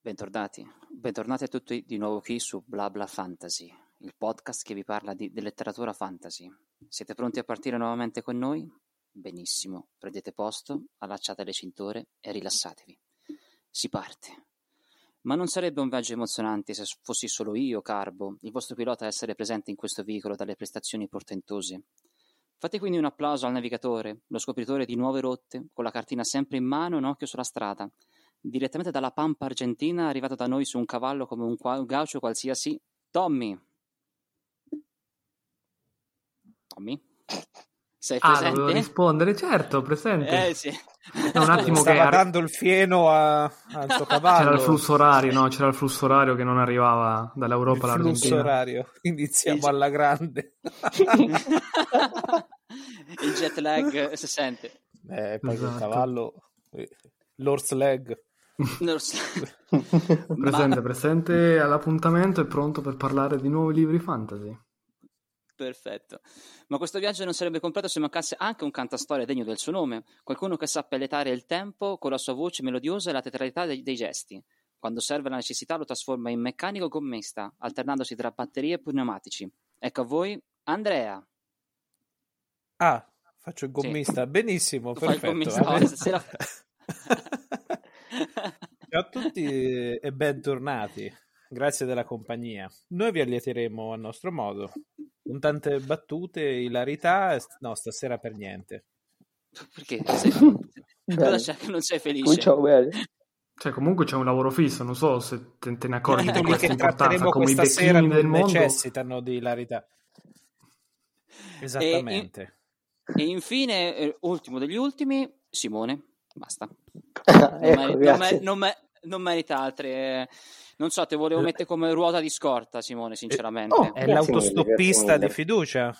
Bentornati, bentornati a tutti di nuovo qui su BlaBla Fantasy, il podcast che vi parla di, di letteratura fantasy. Siete pronti a partire nuovamente con noi? Benissimo, prendete posto, allacciate le cinture e rilassatevi. Si parte. Ma non sarebbe un viaggio emozionante se fossi solo io, Carbo, il vostro pilota a essere presente in questo veicolo dalle prestazioni portentose. Fate quindi un applauso al navigatore, lo scopritore di nuove rotte, con la cartina sempre in mano e un occhio sulla strada, direttamente dalla Pampa Argentina, arrivato da noi su un cavallo come un, qua- un gaucho qualsiasi, Tommy. Tommy? Sei Ah, presente? dovevo rispondere, certo, presente. Eh sì. È un attimo che Stava arri- dando il fieno a- al suo cavallo. c'era il flusso orario, no? C'era il flusso orario che non arrivava dall'Europa Il flusso all'Argentina. orario. Iniziamo Il- alla grande. Il jet lag si sente. Eh, poi Esatto. il cavallo, eh, l'horse leg. Non so. Presente, Ma- presente all'appuntamento e pronto per parlare di nuovi libri fantasy. Perfetto. Ma questo viaggio non sarebbe completo se mancasse anche un cantastorie degno del suo nome, qualcuno che sappia letare il tempo con la sua voce melodiosa e la teatralità dei, dei gesti. Quando serve la necessità lo trasforma in meccanico gommista, alternandosi tra batterie e pneumatici. Ecco a voi Andrea. Ah, faccio il gommista. Benissimo, Tu fai il perfetto. gommista, oh, stasera- Ciao a tutti e bentornati. Grazie della compagnia. Noi vi allieteremo a nostro modo. Con tante battute, ilarità, e no, stasera per niente. Perché? Sei... Cosa c'è che non sei felice? Qui ciao. Cioè, comunque c'è un lavoro fisso, non so se te, te ne accorgi di questa che importanza, tratteremo come i questa sera becchini del mondo. necessitano di ilarità. Esattamente. E infine, eh, ultimo degli ultimi, Simone. Basta. ecco, Non, meri- non grazie. mer- non mer- non merita altre. eh, Non so, te volevo mettere come ruota di scorta, Simone, sinceramente. oh, È l'autostoppista mille, di fiducia.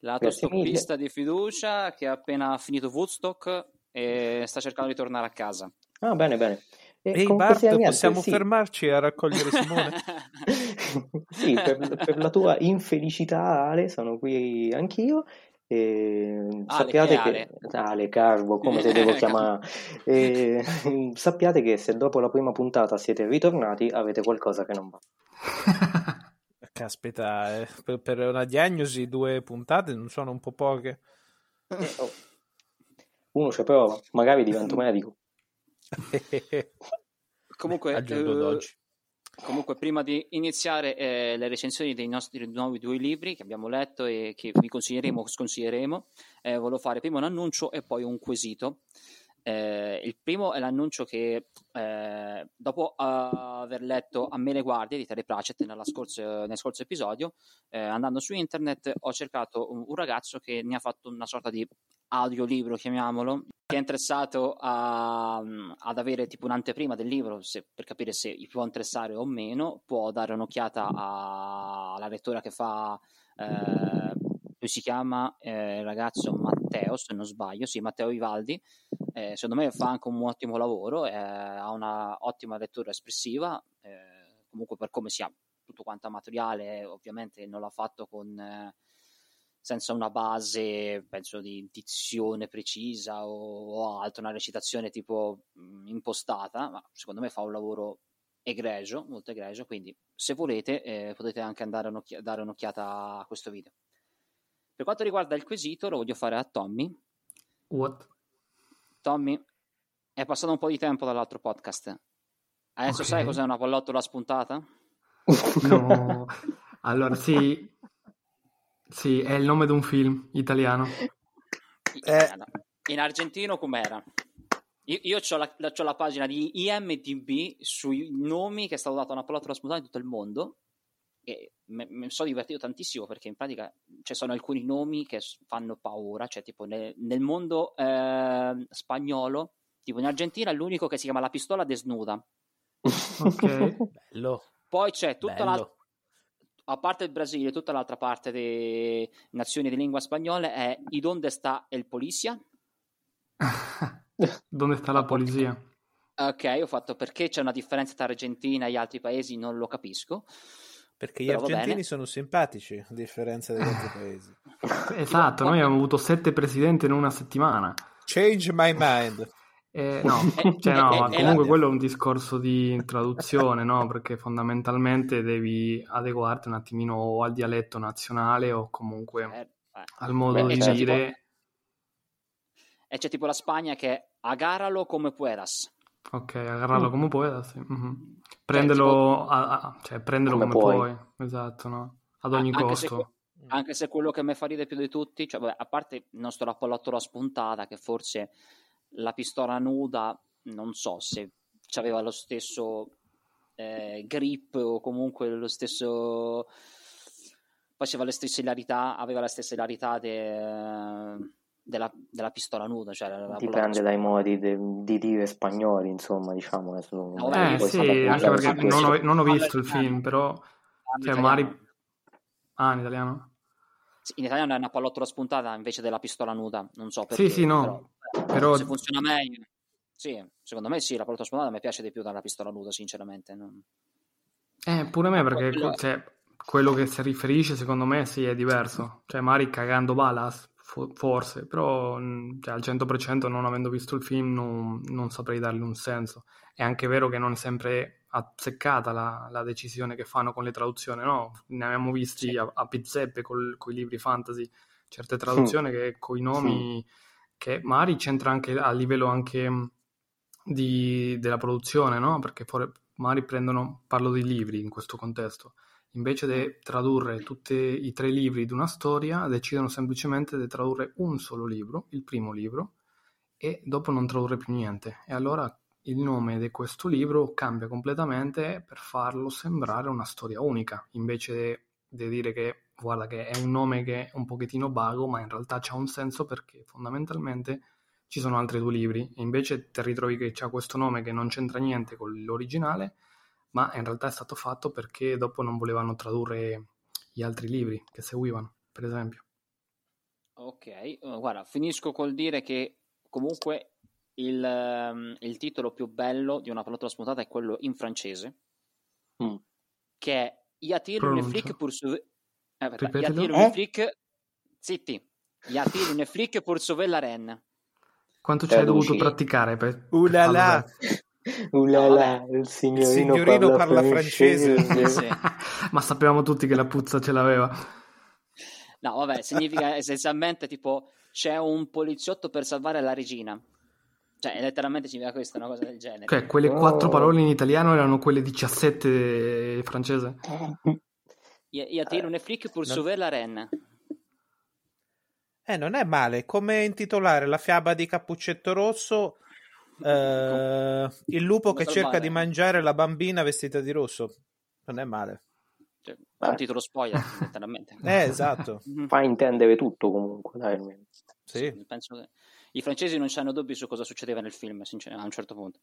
L'autostoppista di fiducia che ha appena finito Woodstock e sta cercando di tornare a casa. Ah, bene, bene. E Ehi Bart, possiamo sì. fermarci a raccogliere Simone? sì, per, per la tua infelicità, Ale, sono qui anch'io. E Ale, sappiate che che Ale Carbo, come te devo chiamare? E, sappiate che se dopo la prima puntata siete ritornati, avete qualcosa che non va. Caspita, eh, per, per una diagnosi due puntate non sono un po' poche. Eh, oh. Uno ci prova, magari divento medico. Comunque, Al giorno eh, d'oggi. Comunque, prima di iniziare eh, le recensioni dei nostri nuovi due libri che abbiamo letto e che vi consiglieremo o sconsiglieremo, eh, volevo fare prima un annuncio e poi un quesito. Eh, il primo è l'annuncio che eh, dopo aver letto A me le guardie di Terry Pratchett scorso- nel scorso episodio, eh, andando su internet ho cercato un, un ragazzo che ne ha fatto una sorta di audiolibro, chiamiamolo, che è interessato a- ad avere tipo un'anteprima del libro se- per capire se gli può interessare o meno, può dare un'occhiata a- alla lettura che fa. eh, lui si chiama eh, il ragazzo Matteo, se non sbaglio, sì, Matteo Vivaldi. Eh, secondo me fa anche un ottimo lavoro, eh, ha una ottima lettura espressiva. eh, comunque, per come sia tutto quanto amatoriale, ovviamente non l'ha fatto con. Senza una base, penso, di dizione precisa o, o altro, una recitazione tipo mh, impostata, ma secondo me fa un lavoro egregio, molto egregio, quindi se volete eh, potete anche andare a un'occhi- dare un'occhiata a questo video. Per quanto riguarda il quesito, lo voglio fare a Tommy. What? Tommy, è passato un po' di tempo dall'altro podcast. Adesso Ok. sai cos'è una pallottola spuntata? No. Allora, sì. Sì, è il nome di un film italiano. Eh. In argentino com'era? Io, io ho la, la- c'ho la pagina di IMDB sui nomi che è stato dato a una pallottola spuntata in tutto il mondo e mi sono divertito tantissimo perché in pratica ci sono alcuni nomi che fanno paura, cioè tipo nel, nel mondo eh, spagnolo, tipo in Argentina è l'unico che si chiama la pistola desnuda. Ok. Bello, Poi c'è tutta bello. A parte il Brasile, tutta l'altra parte delle nazioni di lingua spagnola è I donde sta el policia? Dove sta la polizia? Ok, ho fatto perché c'è una differenza tra Argentina e gli altri paesi, non lo capisco. Perché gli argentini sono simpatici, a differenza degli altri paesi. Esatto, noi abbiamo avuto sette presidenti in una settimana. Change my mind. Eh, no, cioè, no, ma comunque quello è un discorso di traduzione, no? Perché fondamentalmente devi adeguarti un attimino o al dialetto nazionale o comunque Eh, eh. al modo Beh, di certo. dire. E c'è tipo la Spagna che è agárralo come puedas. Ok, agarrarlo Mm. come puoi, sì. mhm. Prenderlo, a- a- cioè, prenderlo Come come, puoi. puoi. Esatto, no? Ad ogni Anche se costo. Anche se quello che mi fa ridere più di tutti, cioè, vabbè, a parte il nostro rappolotto alla spuntata, che forse la pistola nuda, non so se aveva lo stesso eh, grip o comunque lo stesso faceva le stesse hilarità, aveva la stessa hilarità de- della, della pistola nuda, cioè Dipende dai modi de- di dire spagnoli, insomma, diciamo. Eh poi sì, anche perché non ho, non ho visto il film, però... Cioè, magari... Ah, in italiano? In italiano è una pallottola spuntata invece della pistola nuda, non so perché. Sì, sì, no. però, Però- se funziona meglio. Sì, secondo me sì, la pallottola spuntata mi piace di più dalla pistola nuda, sinceramente. non- Eh, pure me, perché Quello- cioè, quello che si riferisce, secondo me, sì, è diverso. Cioè, magari cagando balas, forse, però mh, cioè, al 100% non avendo visto il film non, non saprei dargli un senso. È anche vero che non è sempre azzeccata la, la decisione che fanno con le traduzioni, no? Ne abbiamo visti Sì. a, a pizzeppe con i libri fantasy, certe traduzioni che con i nomi che magari c'entra anche a livello anche mh, di- della produzione, no? Perché magari prendono, parlo di libri in questo contesto, invece di tradurre tutti i tre libri di una storia, decidono semplicemente di tradurre un solo libro, il primo libro, e dopo non tradurre più niente. E allora il nome di questo libro cambia completamente per farlo sembrare una storia unica, invece di dire che guarda che è un nome che è un pochettino vago, ma in realtà c'ha un senso perché fondamentalmente ci sono altri due libri e invece ti ritrovi che c'ha questo nome che non c'entra niente con l'originale, ma in realtà è stato fatto perché dopo non volevano tradurre gli altri libri che seguivano, per esempio. Ok, eh, guarda, finisco col dire che comunque il, ehm, il titolo più bello di una pallottola spuntata è quello in francese, Mm. che è Y a-t-il une flic pour sauver... Eh, aspetta, y Ripetilo. a-t-il une Eh? flic... Zitti. Y a-t-il une flic pour sauver la reine? Quanto ci hai dovuto praticare per, per Uh vabbè. il signorino, Il signorino parla, parla francese. Sì. Ma sapevamo tutti che la puzza ce l'aveva. No, vabbè, significa essenzialmente tipo c'è un poliziotto per salvare la regina. Cioè, letteralmente significa questo, una cosa del genere. Cioè, quelle Oh. quattro parole in italiano erano quelle 17 francese. Y, y a-t-il une flic pour non- sauver la reine? Eh, non è male. Come intitolare la fiaba di Cappuccetto Rosso? Eh, il lupo che cerca di mangiare la bambina vestita di rosso. Non è male. Cioè, è un titolo spoiler, letteralmente. Eh, esatto. Mhm. Fa intendere tutto comunque, dai. Sì. Penso che i francesi non hanno dubbi su cosa succedeva nel film, sincer- a un certo punto.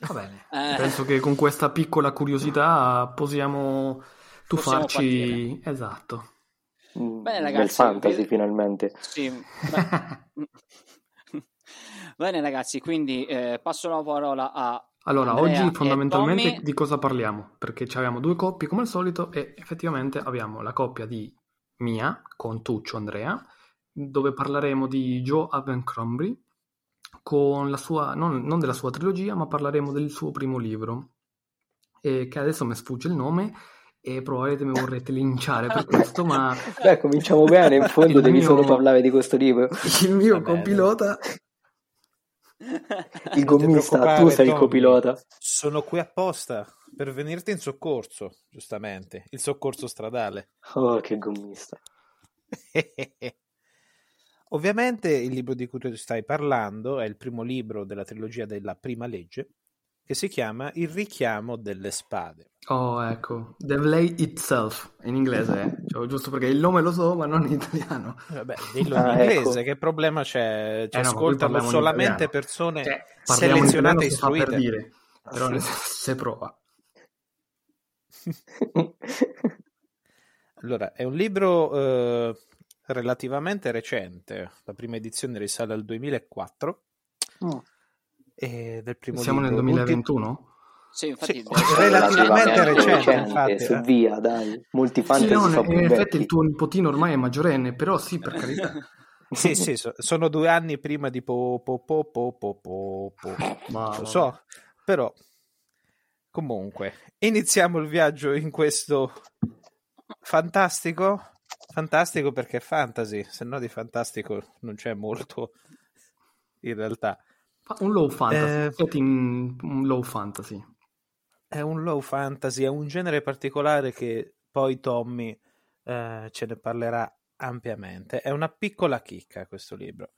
Va bene. Eh, Penso che con questa piccola curiosità possiamo Possiamo tuffarci. Esatto. Mm, Bene, Del ragazzi, fantasy vi- finalmente. sì, beh. Bene ragazzi, quindi eh, passo la parola a Allora, Andrea oggi fondamentalmente di cosa parliamo? Perché abbiamo due coppie come al solito e effettivamente abbiamo la coppia di Mia con Tuccio Andrea, dove parleremo di Joe Abercrombie con la sua, non, non della sua trilogia, ma parleremo del suo primo libro, eh, che adesso mi sfugge il nome e probabilmente mi vorrete linciare per questo, ma Dai, cominciamo bene, in fondo devi mio- solo parlare di questo libro. il mio bene. compilota Il gommista, tu sei il Tommy. copilota. Sono qui apposta per venirti in soccorso, giustamente. Il soccorso stradale. Oh, che gommista. Ovviamente il libro di cui tu stai parlando è il primo libro della trilogia della prima legge, che si chiama Il richiamo delle spade. Oh, ecco, The Play Itself, in inglese, eh. Cioè, giusto perché il nome lo so, ma non in italiano. Vabbè, dillo in Ah, inglese, ecco. che problema c'è? Ci Eh no, ma qui ascoltano in solamente persone Cioè, selezionate e fa per istruite. dire, però senso, se prova. Allora, è un libro eh, relativamente recente, la prima edizione risale al 2004. Mm. E del primo Siamo nel libro. 2021? Sì, infatti Sì, relativamente recente, infatti, su eh. via, dai. Molti Sì, fantasy no, in più effetti vecchi. il tuo nipotino ormai è maggiorenne, però sì, per carità. Sì, sì, so- sono due anni prima di po po po po po po. po. Ma, Lo so, però comunque iniziamo il viaggio in questo fantastico. Fantastico perché è fantasy, se no di fantastico non c'è molto in realtà. Un low fantasy, Eh, un low fantasy. È un low fantasy, è un genere particolare che poi Tommy eh, ce ne parlerà ampiamente. È una piccola chicca questo libro.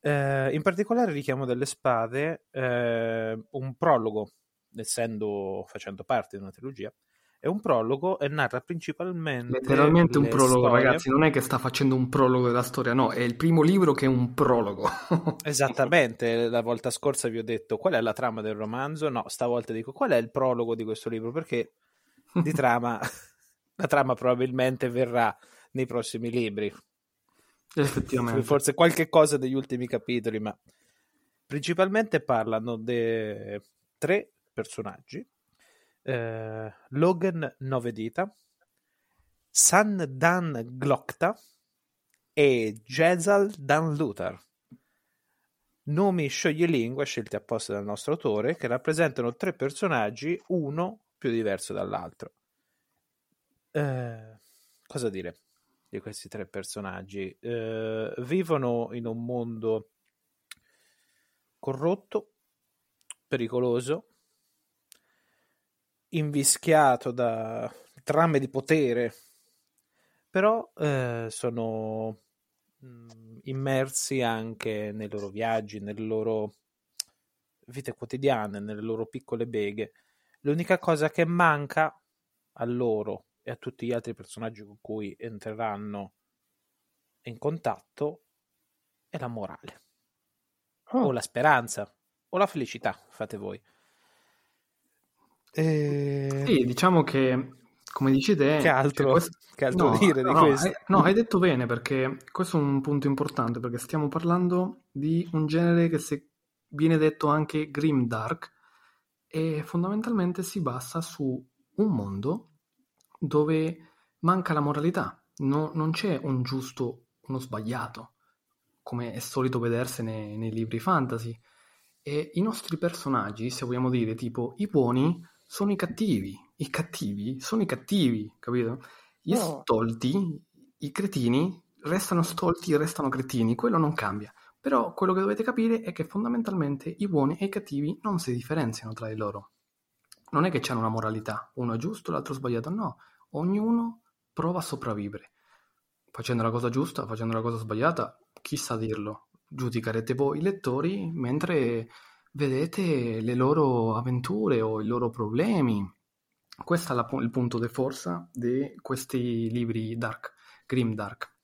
Eh, in particolare Richiamo delle Spade, eh, un prologo, essendo facendo parte di una trilogia, è un prologo e narra principalmente Letteralmente un prologo, storie- ragazzi. Non è che sta facendo un prologo della storia, no, è il primo libro che è un prologo. Esattamente, la volta scorsa vi ho detto qual è la trama del romanzo, no, stavolta dico qual è il prologo di questo libro, perché di trama, la trama probabilmente verrà nei prossimi libri, Effettivamente. forse qualche cosa degli ultimi capitoli, ma principalmente parlano di tre personaggi, eh, Logan Nove Dita, San Dan Glokta e Jezal Dan Luthar. Nomi scioglilingua scelti apposta dal nostro autore che rappresentano tre personaggi, uno più diverso dall'altro. Eh, cosa dire di questi tre personaggi? Eh, vivono in un mondo corrotto, pericoloso, invischiato da trame di potere, però eh, sono mh, immersi anche nei loro viaggi, nelle loro vite quotidiane, nelle loro piccole beghe. L'unica cosa che manca a loro e a tutti gli altri personaggi con cui entreranno in contatto è la morale, Ah, o la speranza, o la felicità, fate voi. E... Sì, diciamo che, come dici te... Che altro, cioè, questo- che altro No, dire di no, questo? hai, no, hai detto bene perché questo è un punto importante perché stiamo parlando di un genere che se viene detto anche grimdark e fondamentalmente si basa su un mondo dove manca la moralità, No- non c'è un giusto, uno sbagliato, come è solito vedersene nei libri fantasy. E i nostri personaggi, se vogliamo dire, tipo i buoni sono i cattivi, i cattivi sono i cattivi, capito? Gli No. stolti, i cretini, restano stolti e restano cretini, quello non cambia. Però quello che dovete capire è che fondamentalmente i buoni e i cattivi non si differenziano tra di loro. Non è che c'è una moralità, uno è giusto, l'altro è sbagliato, no. Ognuno prova a sopravvivere. Facendo la cosa giusta, facendo la cosa sbagliata, chi sa dirlo? Giudicherete voi lettori mentre vedete le loro avventure o i loro problemi. Questo è la il punto di forza di questi libri dark, grimdark.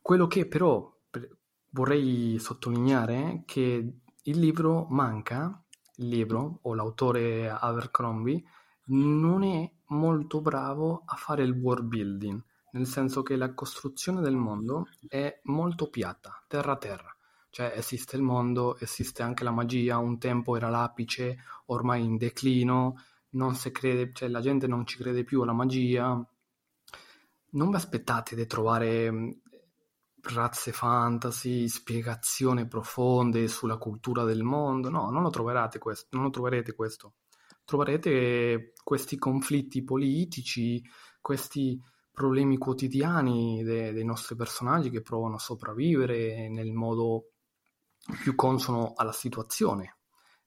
Quello che però per- vorrei sottolineare è che il libro manca, il libro o l'autore Abercrombie non è molto bravo a fare il world building, nel senso che la costruzione del mondo è molto piatta, terra terra. Cioè esiste il mondo, esiste anche la magia, un tempo era l'apice, ormai in declino, crede, cioè la gente non ci crede più alla magia. Non vi aspettate di trovare mh, razze fantasy, spiegazioni profonde sulla cultura del mondo, no, non lo troverete questo, lo troverete questo. Troverete questi conflitti politici, questi problemi quotidiani de- dei nostri personaggi che provano a sopravvivere nel modo più consono alla situazione.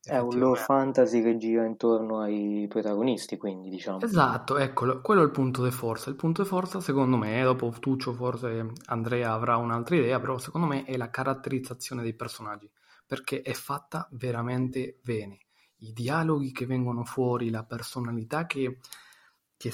È un low fantasy che gira intorno ai protagonisti, quindi diciamo. Esatto, ecco, quello è il punto di forza. Il punto di forza, secondo me, dopo Tuccio forse Andrea avrà un'altra idea, però secondo me è la caratterizzazione dei personaggi, perché è fatta veramente bene. I dialoghi che vengono fuori, la personalità che, che,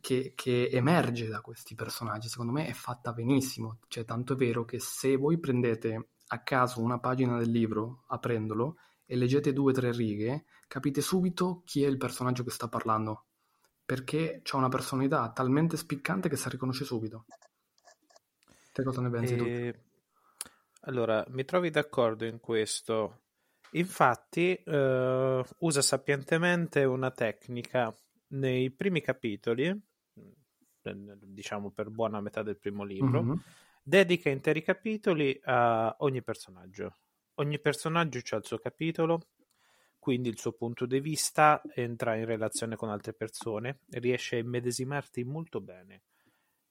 che- che emerge da questi personaggi, secondo me è fatta benissimo. Cioè, tanto è vero che se voi prendete a caso una pagina del libro, aprendolo, e leggete due o tre righe, capite subito chi è il personaggio che sta parlando, perché ha una personalità talmente spiccante che si riconosce subito. Te cosa ne pensi tu? E- Allora, mi trovi d'accordo in questo. Infatti, eh, usa sapientemente una tecnica nei primi capitoli, eh, diciamo per buona metà del primo libro, Mhm. Dedica interi capitoli a ogni personaggio. Ogni personaggio ha il suo capitolo, quindi il suo punto di vista entra in relazione con altre persone, riesce a immedesimarti molto bene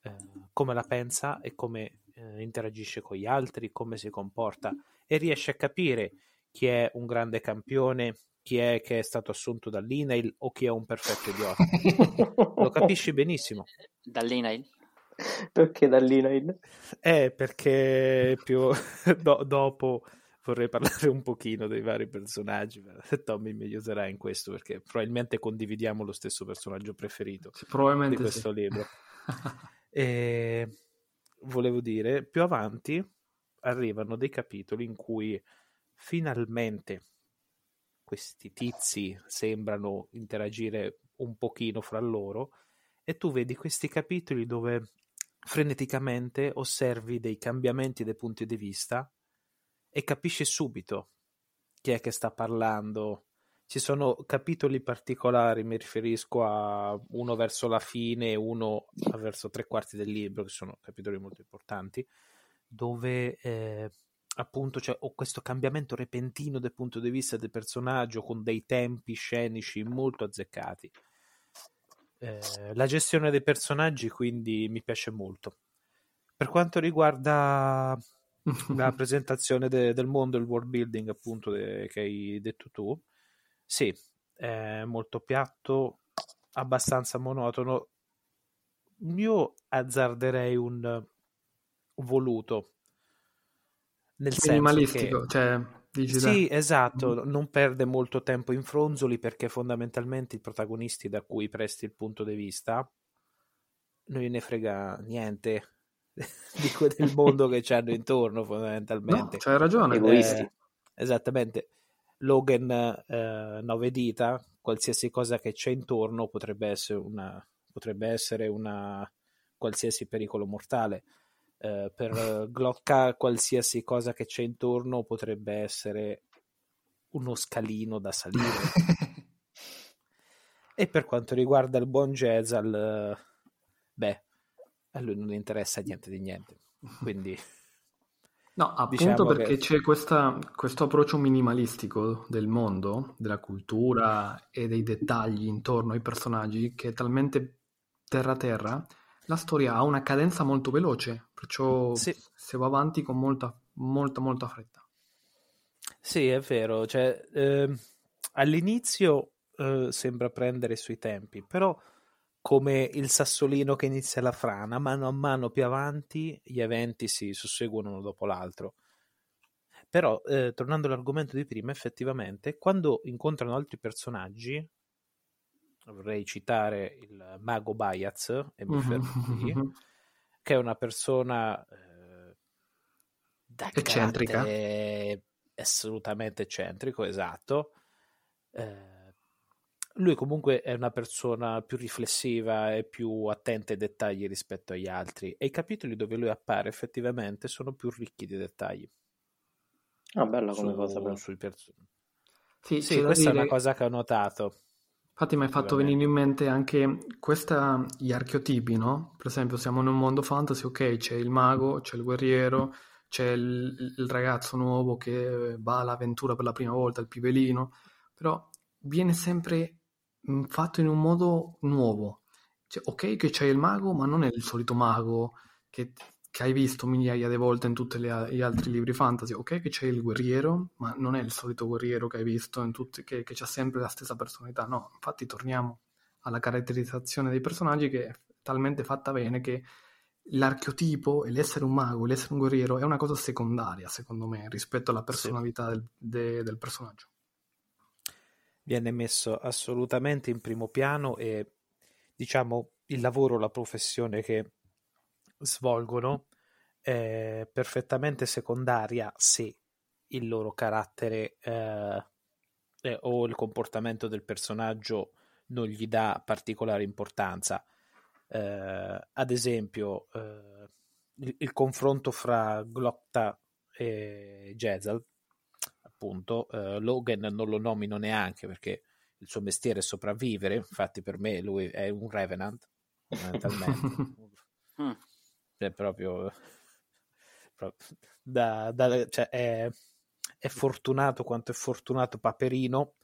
eh, come la pensa e come eh, interagisce con gli altri, come si comporta e riesce a capire chi è un grande campione, chi è che è stato assunto dall'Inail o chi è un perfetto idiota. Lo capisci benissimo. Dall'Inail? Perché dall'Inail? Eh, perché più do- dopo vorrei parlare un pochino dei vari personaggi. Tommy mi aiuterà in questo perché probabilmente condividiamo lo stesso personaggio preferito probabilmente di questo sì. libro. e volevo dire, più avanti arrivano dei capitoli in cui finalmente questi tizi sembrano interagire un pochino fra loro e tu vedi questi capitoli dove freneticamente osservi dei cambiamenti dei punti di vista e capisci subito chi è che sta parlando. Ci sono capitoli particolari, mi riferisco a uno verso la fine e uno verso tre quarti del libro, che sono capitoli molto importanti, dove eh, appunto c'è oh, questo cambiamento repentino del punto di vista del personaggio con dei tempi scenici molto azzeccati. Eh, la gestione dei personaggi quindi mi piace molto. Per quanto riguarda la presentazione de- del mondo, il world building appunto de- che hai detto tu, sì, è molto piatto, abbastanza monotono. Io azzarderei un voluto. Nel Minimalistico, senso che... cioè, dici Sì, esatto, non perde molto tempo in fronzoli perché fondamentalmente i protagonisti da cui presti il punto di vista non gliene frega niente di quel del mondo che c'hanno intorno No, fondamentalmente. c'hai ragione. Egoisti. Eh, esattamente. Logan eh, nove dita, qualsiasi cosa che c'è intorno potrebbe essere una, potrebbe essere una qualsiasi pericolo mortale. Eh, per Glocka qualsiasi cosa che c'è intorno potrebbe essere uno scalino da salire. e per quanto riguarda il buon Jezal, eh, beh, a lui non interessa niente di niente. Quindi No, appunto diciamo perché che c'è questa- questo approccio minimalistico del mondo, della cultura e dei dettagli intorno ai personaggi che è talmente terra-terra, la storia ha una cadenza molto veloce, perciò sì, se va avanti con molta, molta, molta fretta. sì, è vero. Cioè, ehm, all'inizio eh, sembra prendere i suoi tempi, però come il sassolino che inizia la frana, mano a mano più avanti gli eventi si susseguono uno dopo l'altro. Però, eh, tornando all'argomento di prima, effettivamente, quando incontrano altri personaggi, vorrei citare il mago Bayaz, e mi fermo qui, che è una persona eh, da Eccentrica. assolutamente eccentrico, esatto. Eh, lui comunque è una persona più riflessiva e più attenta ai dettagli rispetto agli altri e i capitoli dove lui appare effettivamente sono più ricchi di dettagli Ah, bella come su- cosa, però. sui person- Sì, Sì, questa è una dire, cosa che ho notato. Infatti mi hai fatto venire in mente anche questa, gli archetipi, no? Per esempio siamo in un mondo fantasy, ok, c'è il mago, c'è il guerriero, c'è il, il ragazzo nuovo che va all'avventura per la prima volta, il pivelino, però viene sempre fatto in un modo nuovo. Cioè, ok che c'è il mago, ma non è il solito mago che, che hai visto migliaia di volte in tutti gli altri libri fantasy. Ok che c'è il guerriero, ma non è il solito guerriero che hai visto in tutti, che, che ha sempre la stessa personalità. No, infatti torniamo alla caratterizzazione dei personaggi che è talmente fatta bene che l'archetipo e l'essere un mago, l'essere un guerriero è una cosa secondaria, secondo me, rispetto alla Sì. personalità del, de- del personaggio. Viene messo assolutamente in primo piano e diciamo il lavoro, la professione che svolgono è perfettamente secondaria se il loro carattere eh, eh, o il comportamento del personaggio non gli dà particolare importanza. Eh, ad esempio, eh, il, il confronto fra Glocta e Jezal, appunto, eh, Logan non lo nomino neanche perché il suo mestiere è sopravvivere, infatti per me lui è un Revenant, fondamentalmente. Mm. È proprio da, da, cioè è, è fortunato quanto è fortunato Paperino,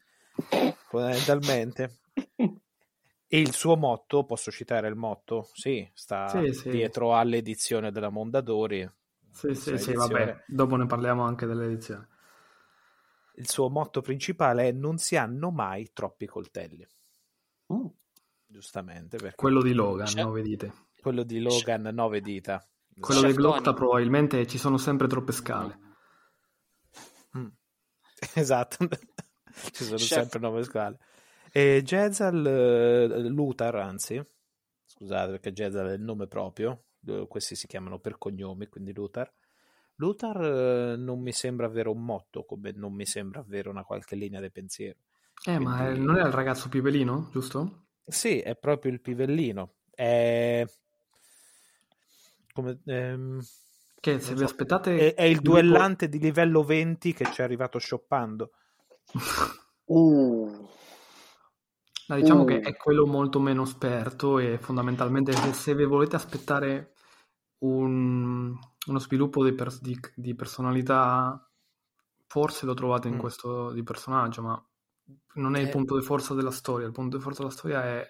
fondamentalmente. E il suo motto, posso citare il motto? Sì, sta Sì, sì. dietro all'edizione della Mondadori. Sì, sì, Sua sì, vabbè, dopo ne parliamo anche dell'edizione. Il suo motto principale è non si hanno mai troppi coltelli. Mm. Giustamente, Quello di Logan, nove dite. Quello di Logan, nove dita. Quello di Glotta probabilmente ci sono sempre troppe scale. Mm. Esatto, ci sono Chef. sempre nove scale. E Jezal eh, Luthar, anzi, scusate perché Jezal è il nome proprio, eh, questi si chiamano per cognomi, quindi Luthar. Luthar eh, non mi sembra avere un motto, come non mi sembra avere una qualche linea di pensiero. Eh, ma Quindi- eh, non era il ragazzo pipelino, giusto? Sì, è proprio il pivellino. È come ehm, Che se vi so. aspettate... è, è il duellante di livello 20 che ci è arrivato shoppando. Uh, No, diciamo Uh. che è quello molto meno esperto e fondamentalmente se, se vi volete aspettare un- uno sviluppo di, pers- di- di personalità, forse lo trovate in Mm. questo di personaggio, ma non è il Eh. punto di forza della storia. Il punto di forza della storia è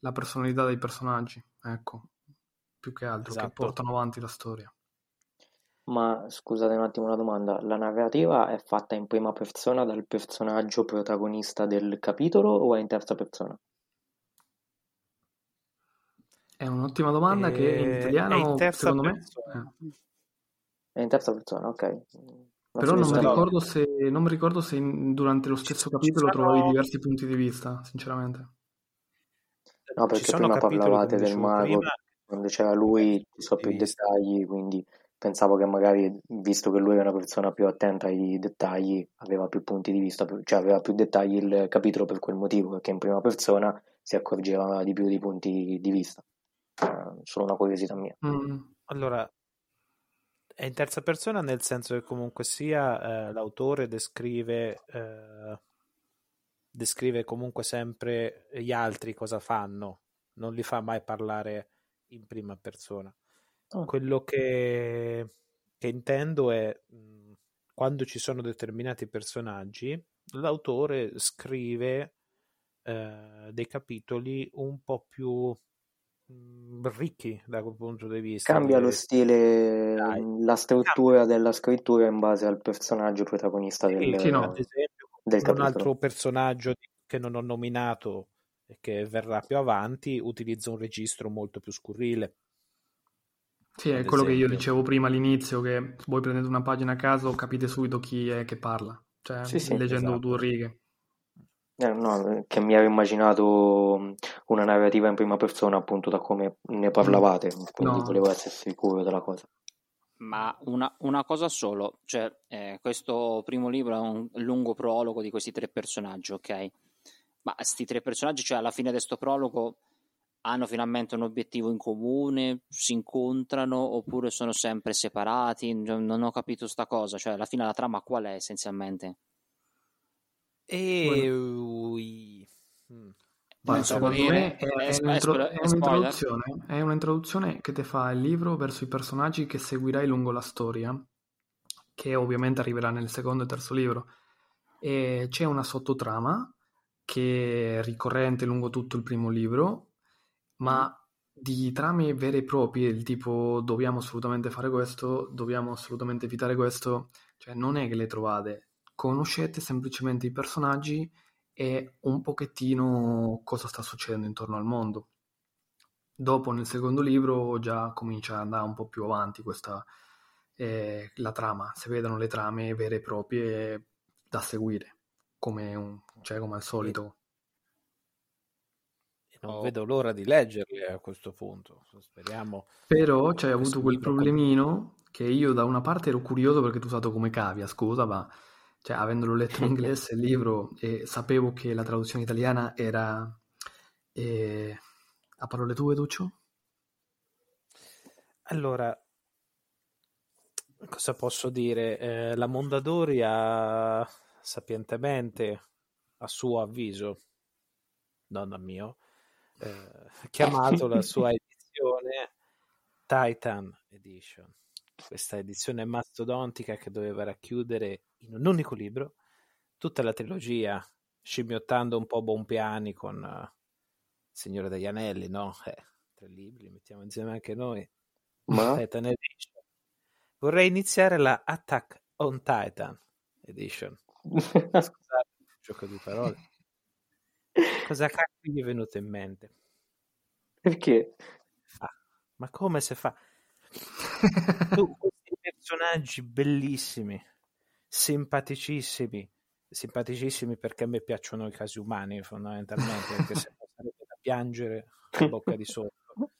la personalità dei personaggi, ecco, più che altro, che Esatto. portano avanti la storia. ma scusate un attimo una domanda, la narrativa è fatta in prima persona dal personaggio protagonista del capitolo o è in terza persona? È un'ottima domanda che in Eh, italiano, è in terza secondo me... persona. eh. È in terza persona, ok. Ma Però non mi ricordo se, non mi ricordo se in- durante lo stesso ci capitolo sono- trovavi diversi punti di vista, sinceramente. No, Ci perché sono prima capitoli, parlavate del mago, prima, quando c'era lui di più dettagli, quindi pensavo che magari, visto che lui è una persona più attenta ai dettagli, aveva più punti di vista, cioè aveva più dettagli il capitolo per quel motivo, perché in prima persona si accorgeva di più di punti di vista. Eh, solo una curiosità mia. Mm. Allora, è in terza persona nel senso che comunque sia eh, l'autore descrive, eh, descrive comunque sempre gli altri cosa fanno, non li fa mai parlare in prima persona. Ah. Quello che, che intendo è mh, quando ci sono determinati personaggi, l'autore scrive eh, dei capitoli un po' più mh, ricchi da quel punto di vista. Cambia lo stile, Dai. la struttura della scrittura in base al personaggio protagonista Sì, del, sì, no. ad esempio, del un capitolo. altro personaggio che non ho nominato che verrà più avanti utilizza un registro molto più scurrile. Sì, è quello che io dicevo prima all'inizio, che voi prendete una pagina a caso, capite subito chi è che parla, cioè Sì, sì, leggendo esatto. due righe. Eh, no, che mi ero immaginato mh, una narrativa in prima persona appunto da come ne parlavate, quindi No. volevo essere sicuro della cosa. Ma una, una cosa solo, cioè eh, questo primo libro è un lungo prologo di questi tre personaggi, ok? Ma questi tre personaggi, cioè alla fine di questo prologo, hanno finalmente un obiettivo in comune, si incontrano oppure sono sempre separati? Non non ho capito sta cosa, cioè alla fine la trama qual è essenzialmente? E ui. Mm. Secondo me è, è un'intro- è un'introduzione, è un'introduzione che ti fa il libro verso i personaggi che seguirai lungo la storia, che ovviamente arriverà nel secondo e terzo libro. E c'è una sottotrama che è ricorrente lungo tutto il primo libro, ma di trame vere e proprie, del tipo dobbiamo assolutamente fare questo, dobbiamo assolutamente evitare questo, cioè non è che le trovate, conoscete semplicemente i personaggi e un pochettino cosa sta succedendo intorno al mondo. Dopo, nel secondo libro, già comincia ad andare un po' più avanti questa, eh, la trama, si vedono le trame vere e proprie da seguire, come, un- cioè, come al solito. E non Oh. vedo l'ora di leggerle a questo punto. Speriamo. Però c'hai avuto quel problemino che io da una parte ero curioso perché tu usato come cavia, scusa, ma cioè, avendolo letto in inglese il libro e sapevo che la traduzione italiana era eh, a parole tue, Duccio? Allora, cosa posso dire? Eh, la Mondadori ha sapientemente, a suo avviso, non a mio, eh, chiamato la sua edizione Titan Edition. questa edizione mastodontica che doveva racchiudere in un unico libro tutta la trilogia, scimmiottando un po' Bompiani con uh, Signore degli Anelli, no? Eh, tre libri, li mettiamo insieme anche noi. Ma? Titan Edition. Vorrei iniziare la Attack on Titan Edition. Scusate, gioco di parole. Cosa cacchio gli è venuto in mente? Perché? Ah, ma come si fa? Tu, questi personaggi bellissimi, simpaticissimi, simpaticissimi perché a me piacciono i casi umani fondamentalmente, perché se no sarebbe da piangere a bocca di sotto.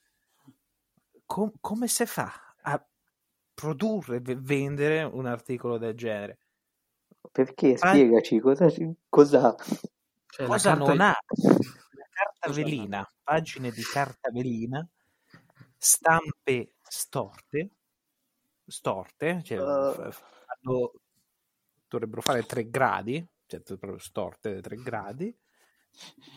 Com- come si fa a produrre e vendere un articolo del genere? Perché? Spiegaci cosa, cosa... Cioè, la Cosa carta- non ha? Una carta velina, pagine di carta velina, stampe storte, storte, cioè, Uh. fanno- dovrebbero fare tre gradi, cioè proprio storte tre gradi.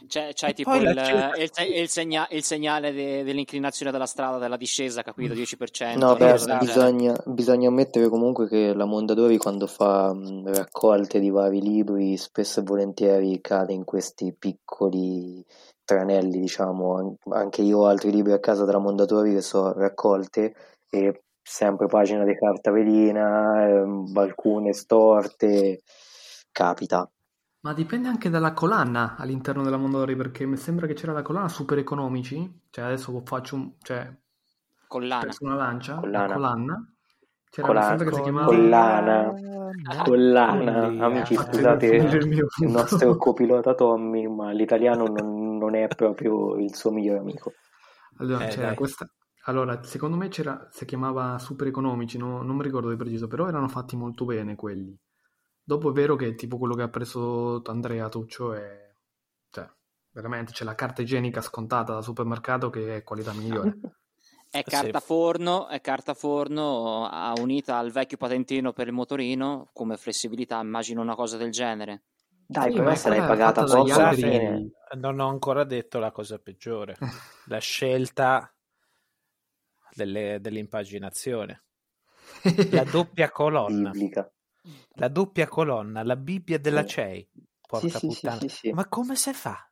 C'è, c'hai E tipo il, il, il segna- il segnale de- dell'inclinazione della strada, della discesa, capito? 10%. No, una beh, bisogna, bisogna ammettere comunque che la Mondadori quando fa mh, raccolte di vari libri spesso e volentieri cade in questi piccoli tranelli, diciamo. An- Anche io ho altri libri a casa della Mondadori che sono raccolte e sempre pagina di carta velina, ehm, alcune storte, capita. Ma dipende anche dalla collana all'interno della Mondadori, perché mi sembra che c'era la collana super economici, cioè adesso faccio un... cioè, Collana. una lancia, Collana. la collanna, c'era Collana. una che si chiamava... Collana. Collana, Follia. amici, Fate scusate il mio il nostro copilota Tommy, ma l'italiano non, non è proprio il suo migliore amico. Allora, Eh, c'era dai. questa... Allora, secondo me c'era, si chiamava super economici, no- non mi ricordo di preciso, però erano fatti molto bene quelli. Dopo è vero che tipo quello che ha preso Andrea Tuccio è... Cioè, veramente c'è la carta igienica scontata da supermercato che è qualità migliore. È Sì. carta forno, è carta forno unita al vecchio patentino per il motorino come flessibilità, immagino una cosa del genere. Dai, Sì, l'hai quella è pagata poco alla fine. Non ho ancora detto la cosa peggiore, la scelta delle- dell'impaginazione. La doppia colonna, Biblica. La doppia colonna, la Bibbia della Sì. CEI. Porca Sì, sì, sì, puttana. sì, sì. Ma come si fa?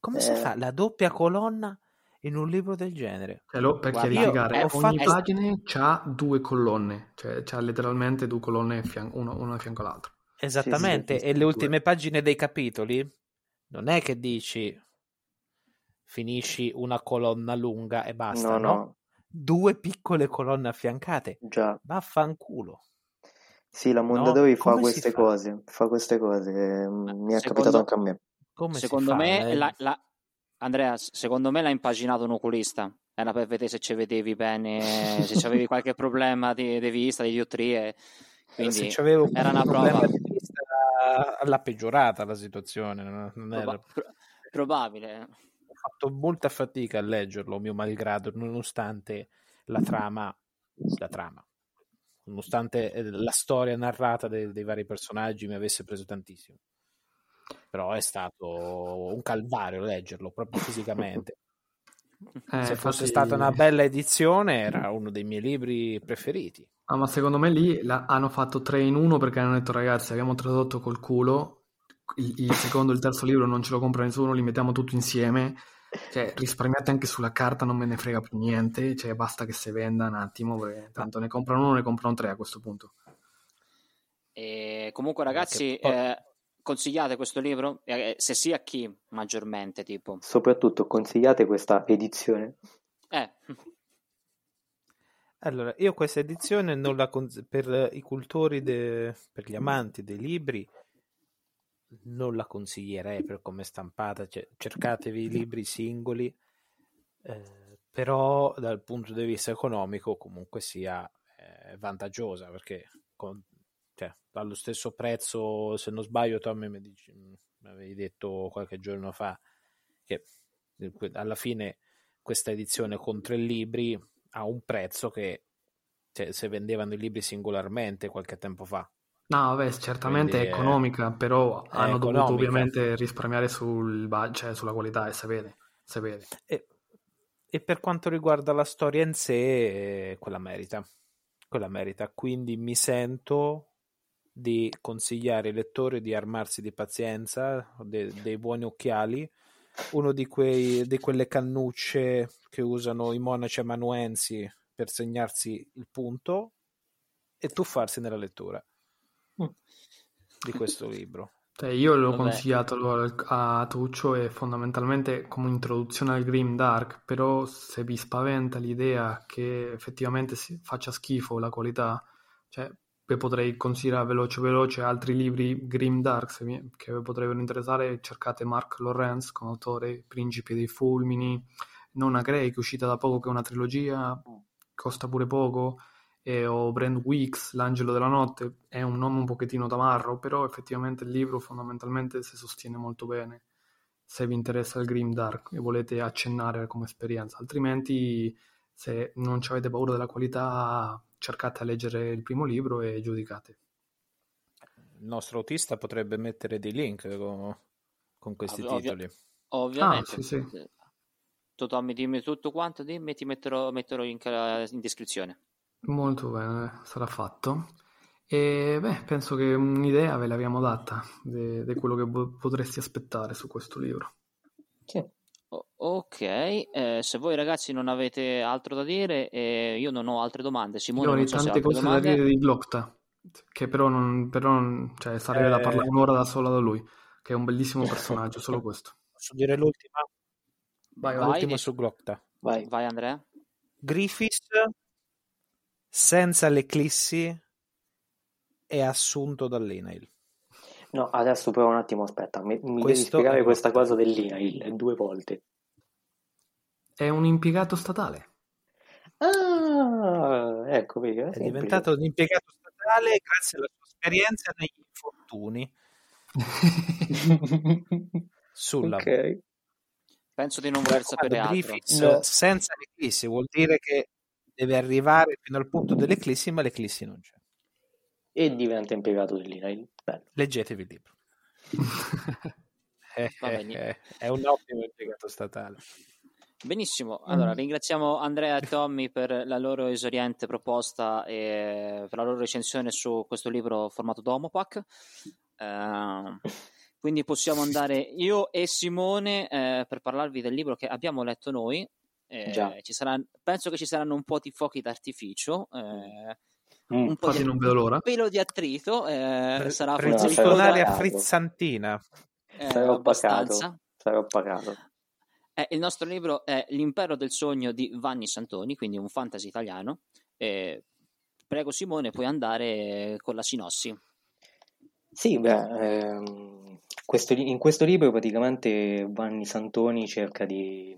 Come si Eh. fa la doppia colonna in un libro del genere? Cioè, lo- per Guarda, chiarificare, io ogni fatto- pagina ha due colonne, cioè c'ha letteralmente due colonne fian- uno, uno a fianco all'altro. Esattamente, sì, e sì, le due. ultime pagine dei capitoli non è che dici finisci una colonna lunga e basta, No, no? no, Due piccole colonne affiancate. già. Vaffanculo. Sì, la Mondadori fa come si queste fa? cose, fa queste cose, eh, mi è Secondo- capitato anche a me. Come secondo fa? me, Eh, la- la- Andrea, secondo me l'ha impaginato un oculista. Era per vedere se ci vedevi bene, se avevi qualche problema di, di vista, di diottrie. Quindi se c'avevo era una prova. di vista, l'ha peggiorata la situazione. non- era- proba- pro- probabile. Ho fatto molta fatica a leggerlo, mio malgrado, nonostante la trama, la trama, nonostante eh, la storia narrata dei, dei vari personaggi mi avesse preso tantissimo. Però è stato un calvario leggerlo proprio fisicamente. Eh, Se fosse infatti- stata una bella edizione, era uno dei miei libri preferiti. Ah, ma secondo me lì la- hanno fatto 3 in 1 perché hanno detto ragazzi abbiamo tradotto col culo, il, il secondo e il terzo libro non ce lo compra nessuno, li mettiamo tutti insieme, cioè risparmiate anche sulla carta, non me ne frega più niente, cioè basta che si venda un attimo perché tanto ne comprano uno, ne comprano tre a questo punto. E comunque, ragazzi, poi- eh, consigliate questo libro? Eh, se sì, a chi maggiormente? Tipo, Soprattutto consigliate questa edizione? eh, Allora, io questa edizione non la cons- per i cultori, de- per gli amanti dei libri, non la consiglierei per come è stampata. Cioè, cercatevi libri singoli, eh, però dal punto di vista economico comunque sia eh, vantaggiosa perché con- cioè, allo stesso prezzo, se non sbaglio, Tommy mi, dici- mi avevi detto qualche giorno fa che alla fine questa edizione con tre libri a un prezzo che cioè, se vendevano i libri singolarmente qualche tempo fa. No, vabbè, certamente Quindi è è- economica, però è hanno dovuto economica. ovviamente risparmiare sul, cioè, sulla qualità e si vede, si vede. E, e per quanto riguarda la storia in sé, eh, quella merita. quella merita. Quindi mi sento di consigliare ai lettori di armarsi di pazienza, de- dei buoni occhiali, uno di, quei, di quelle cannucce che usano i monaci amanuensi per segnarsi il punto e tuffarsi nella lettura. Di questo libro. Cioè, io l'ho Vabbè. consigliato a Tuccio e fondamentalmente come introduzione al Grim Dark, però se vi spaventa l'idea che effettivamente faccia schifo la qualità, cioè potrei consigliare veloce veloce altri libri Grim Dark vi, che vi potrebbero interessare, cercate Mark Lorenz come autore Principi dei Fulmini, Nonna Grey che è uscita da poco che è una trilogia, costa pure poco, e, o Brand Weeks, L'angelo della notte, è un nome un pochettino tamarro, però effettivamente il libro fondamentalmente si sostiene molto bene se vi interessa il Grim Dark e volete accennare come esperienza, altrimenti se non avete paura della qualità cercate a leggere il primo libro e giudicate. Il nostro autista potrebbe mettere dei link con, con questi Ovvio, titoli. Ovviamente. Ah, sì, sì. Tommy, dimmi tutto quanto, dimmi, ti metterò, metterò in, in descrizione. Molto bene, sarà fatto. E beh, penso che un'idea ve l'abbiamo data di quello che bo- potresti aspettare su questo libro. Sì. O- ok, eh, se voi ragazzi non avete altro da dire, eh, io non ho altre domande. Simone, io ho so tante cose domande. da dire di Glocta, che però, non, però non, cioè, sarebbe eh... da parlare un'ora da sola da lui, che è un bellissimo personaggio, solo questo. Posso dire l'ultima? Vai, vai l'ultima su Glocta. Vai. vai Andrea. Griffiths senza l'eclissi è assunto dall'Inail. No, adesso però un attimo, aspetta, mi, mi devi spiegare questa cosa dell'Inail due volte. È un impiegato statale. Ah, ecco, vedi, è, è diventato un impiegato statale grazie alla sua esperienza negli infortuni. Sulla ok. Penso di non voler sapere altro. Griffiths no. senza l'eclissi vuol dire che deve arrivare fino al punto dell'eclissi, ma l'eclissi non c'è. E diventa impiegato dell'INAIL. Leggetevi il libro. è, è, eh, è un ottimo impiegato statale. Benissimo, allora ringraziamo Andrea e Tommy per la loro esoriente proposta e per la loro recensione su questo libro formato Domopac. Uh, quindi possiamo andare io e Simone uh, per parlarvi del libro che abbiamo letto noi, eh, ci sarà, penso che ci saranno un po' di fuochi d'artificio. Eh, mm, un po' di non vedo l'ora. pelo di attrito. Eh, sarà forse un'aria frizzantina. Eh, sarò pagato. Sarò pagato. Eh, il nostro libro è L'impero del sogno di Vanni Santoni, quindi un fantasy italiano. Eh, prego Simone, puoi andare con la sinossi. Sì, beh, ehm, questo, in questo libro praticamente Vanni Santoni cerca di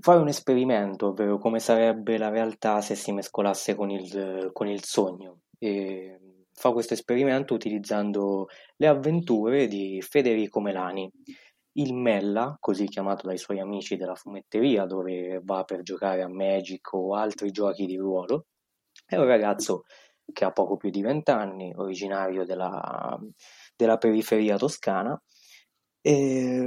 fare un esperimento, ovvero come sarebbe la realtà se si mescolasse con il, con il sogno. E fa questo esperimento utilizzando le avventure di Federico Melani, il Mella, così chiamato dai suoi amici della fumetteria, dove va per giocare a Magic o altri giochi di ruolo. È un ragazzo che ha poco più di vent'anni, originario della, della periferia toscana,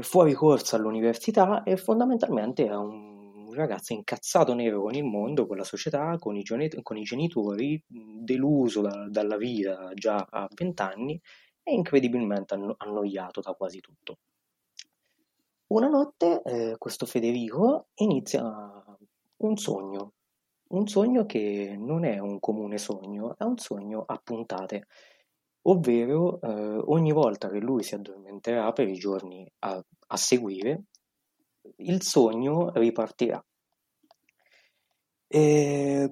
fuori corso all'università e fondamentalmente è un un ragazzo incazzato nero con il mondo, con la società, con i, con i genitori, deluso da, dalla vita già a vent'anni e incredibilmente anno- annoiato da quasi tutto. Una notte eh, questo Federico inizia un sogno, un sogno che non è un comune sogno, è un sogno a puntate, ovvero eh, ogni volta che lui si addormenterà per i giorni a, a seguire, il sogno ripartirà.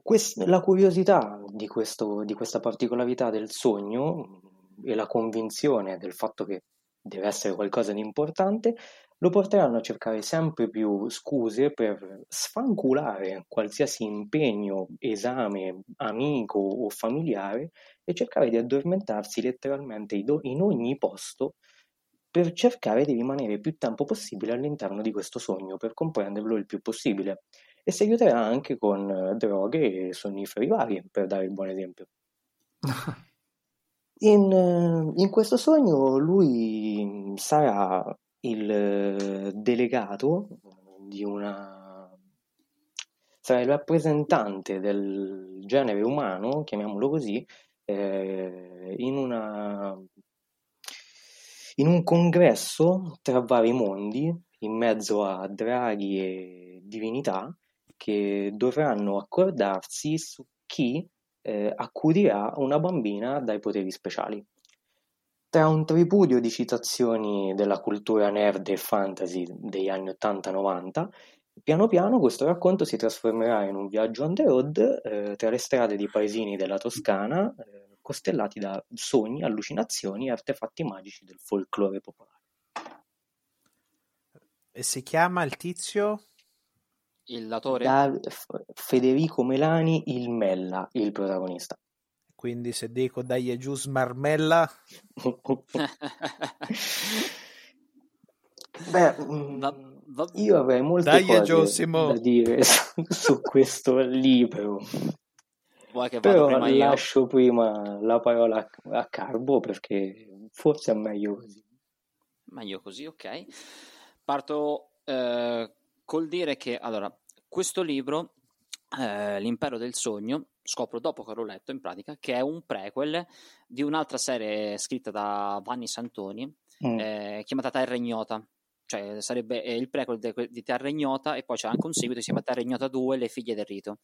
Quest- la curiosità di, questo, di questa particolarità del sogno e la convinzione del fatto che deve essere qualcosa di importante lo porteranno a cercare sempre più scuse per sfanculare qualsiasi impegno, esame, amico o familiare e cercare di addormentarsi letteralmente in ogni posto per cercare di rimanere più tempo possibile all'interno di questo sogno, per comprenderlo il più possibile. E si aiuterà anche con eh, droghe e sonniferi vari, per dare il buon esempio. In, eh, in, questo sogno lui sarà il eh, delegato di una, sarà il rappresentante del genere umano, chiamiamolo così, eh, in, una, in un congresso tra vari mondi, in mezzo a draghi e divinità, che dovranno accordarsi su chi eh, accudirà una bambina dai poteri speciali. Tra un tripudio di citazioni della cultura nerd e fantasy degli anni 80-90, piano piano questo racconto si trasformerà in un viaggio on the road eh, tra le strade di paesini della Toscana, eh, costellati da sogni, allucinazioni e artefatti magici del folklore popolare. E si chiama il tizio? Il latore? Da Federico Melani, il Mella, il protagonista. Quindi se dico dai giù smarmella... Beh, va, va... io avrei molte dai cose Giosimo. da dire su, su questo libro. Vuoi che Però prima lascio io? prima la parola a Carbo perché forse è meglio così. Meglio così, ok. Parto eh, col dire che allora, questo libro, eh, L'impero del sogno, scopro dopo che l'ho letto in pratica che è un prequel di un'altra serie scritta da Vanni Santoni mm. eh, chiamata Terra Ignota cioè sarebbe il prequel di Terra Ignota e poi c'è anche un seguito che si chiama Terra Ignota 2 Le figlie del rito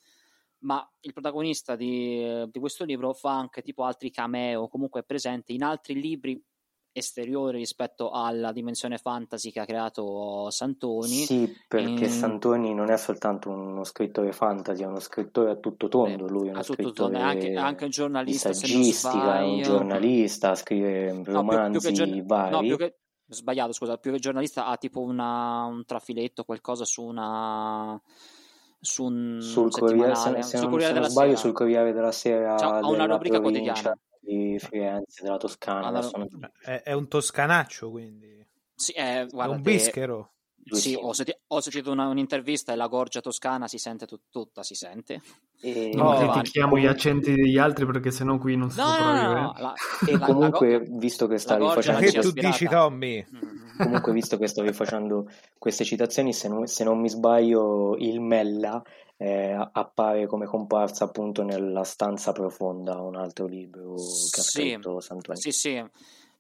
ma il protagonista di, di questo libro fa anche tipo altri cameo comunque è presente in altri libri esteriore rispetto alla dimensione fantasy che ha creato Santoni. Sì, perché in... Santoni non è soltanto uno scrittore fantasy, è uno scrittore a tutto tondo, eh, lui è uno scrittore tondo, è anche, anche un giornalista, saggistica, è un giornalista, scrive romanzi no, più, più gior- vari. No, più che, sbagliato, scusa, più che giornalista ha tipo una, un trafiletto, qualcosa su una su un sul Corriere, se, se, sul Corriere se non sbaglio, Sera. sul Corriere della Sera cioè, ha una rubrica quotidiana di Firenze, della Toscana. Allora, sono... è, è, un toscanaccio, quindi. Sì, è, guarda, è un bischero. Sì, ho, senti- ho sentito una, un'intervista e la gorgia toscana si sente tut- tutta, si sente. E... Non no, critichiamo gli accenti degli altri perché sennò qui non si no, può sopravvivere. No, la, e la, comunque, la, visto che stavi facendo... Che tu dici, Tommy? Comunque, visto che stavi facendo queste citazioni, se non, se non mi sbaglio, il Mella eh, appare come comparsa appunto nella stanza profonda, un altro libro che ha scritto Santuani. Sì, sì,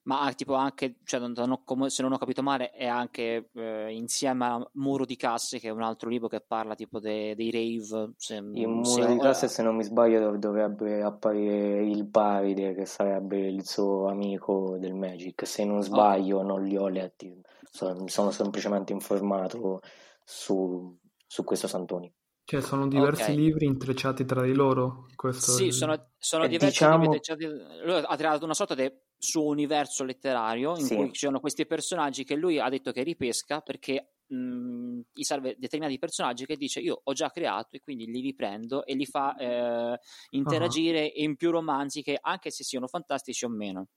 ma tipo anche, cioè, non, non, se non ho capito male, è anche eh, insieme a Muro di Casse, che è un altro libro che parla tipo de, dei rave. Se, il Muro se, di Casse, se non mi sbaglio, dovrebbe apparire il Paride, che sarebbe il suo amico del Magic. Se non sbaglio, okay. non li ho letti, mi sono semplicemente informato su, su questo Santoni. Cioè, sono diversi okay. libri intrecciati tra di loro. Questo sì, il... sono, sono eh, diversi diciamo... libri intrecciati. Lui ha creato una sorta di suo universo letterario in sì. cui ci sono questi personaggi che lui ha detto che ripesca perché mh, gli serve determinati personaggi che dice io ho già creato e quindi li riprendo e li fa eh, interagire uh-huh. in più romanzi che anche se siano fantastici o meno.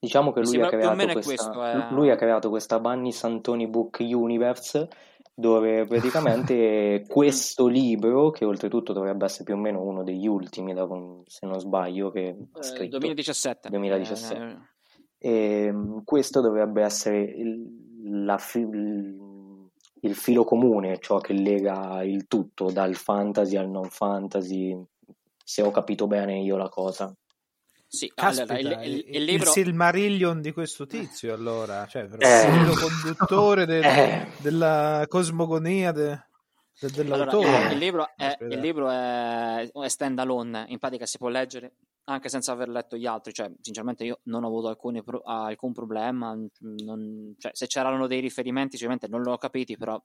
Diciamo che lui, ha creato, questa, questo, eh... lui ha creato questa Bunny Santoni Book Universe dove praticamente questo libro, che oltretutto dovrebbe essere più o meno uno degli ultimi, se non sbaglio, che ha eh, scritto 2017. 2017. Eh, e, ehm, questo dovrebbe essere il, il, il filo comune, ciò che lega il tutto, dal fantasy al non fantasy, se ho capito bene io la cosa. Sì, Caspita, allora, il, il, il, libro... il Silmarillion di questo tizio, allora, cioè, eh, il conduttore del, eh. della cosmogonia de, de, dell'autore. Allora, il, libro, è, il libro è, è stand alone, in pratica si può leggere anche senza aver letto gli altri, cioè, sinceramente io non ho avuto alcuni, alcun problema, non, cioè, se c'erano dei riferimenti sicuramente non l'ho capiti, però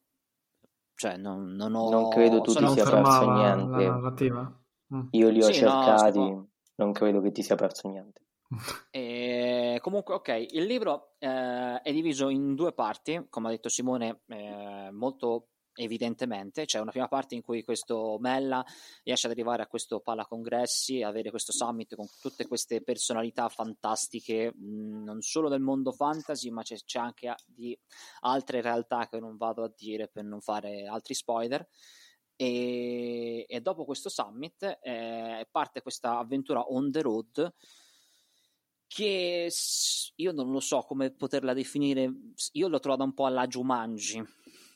cioè, non, non, ho... Non credo tu ti sia perso niente. Mm. Io li ho sì, cercati. No, non credo che ti sia perso niente. E comunque, ok, il libro eh, è diviso in due parti, come ha detto Simone, eh, molto evidentemente. C'è una prima parte in cui questo Mella riesce ad arrivare a questo palacongressi, avere questo summit con tutte queste personalità fantastiche, mh, non solo del mondo fantasy, ma c'è, c'è anche di altre realtà che non vado a dire per non fare altri spoiler. E, e dopo questo summit eh, parte questa avventura on the road che io non lo so come poterla definire, io l'ho trovata un po' alla Jumanji,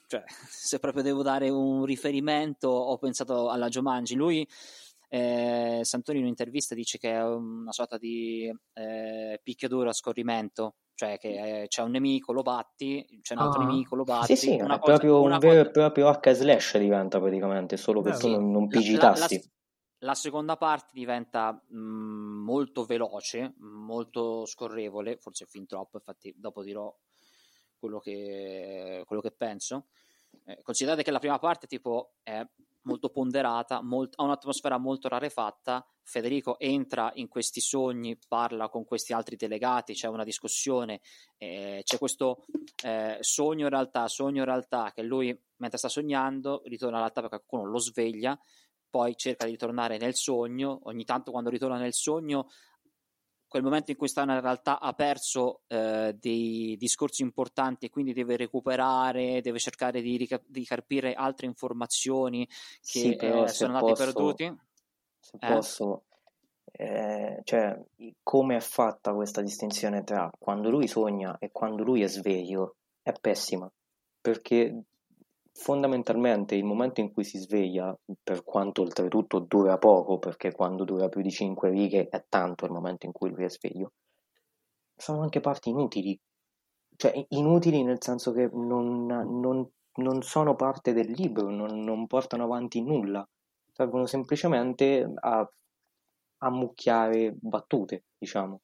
cioè, se proprio devo dare un riferimento, ho pensato alla Jumanji. Lui, eh, Santoni in un'intervista dice che è una sorta di eh, picchiaduro a scorrimento, cioè che eh, c'è un nemico, lo batti, c'è un altro Ah. nemico, lo batti. Sì, sì, una è cosa- proprio una un vero e proprio H slash diventa praticamente, solo tu sì. non, non La- pigi i la- la- tasti. la seconda parte diventa mh, molto veloce, molto scorrevole, forse fin troppo, infatti dopo dirò quello che, quello che penso. Eh, considerate che la prima parte tipo è molto ponderata, molt- ha un'atmosfera molto rarefatta. Federico entra in questi sogni, parla con questi altri delegati, c'è una discussione, eh, c'è questo eh, sogno realtà, sogno realtà, che lui mentre sta sognando ritorna alla realtà perché qualcuno lo sveglia, poi cerca di tornare nel sogno, ogni tanto quando ritorna nel sogno quel momento in cui sta nella realtà ha perso eh, dei discorsi importanti e quindi deve recuperare, deve cercare di, rica- di carpire altre informazioni che Sì, eh, sono posso- perduti. Se Eh? posso, eh, cioè, come è fatta questa distinzione tra quando lui sogna e quando lui è sveglio è pessima, perché fondamentalmente il momento in cui si sveglia, per quanto oltretutto dura poco, perché quando dura più di 5 righe è tanto il momento in cui lui è sveglio, sono anche parti inutili, cioè inutili nel senso che non, non- non sono parte del libro, non, non portano avanti nulla, servono semplicemente a ammucchiare battute, diciamo.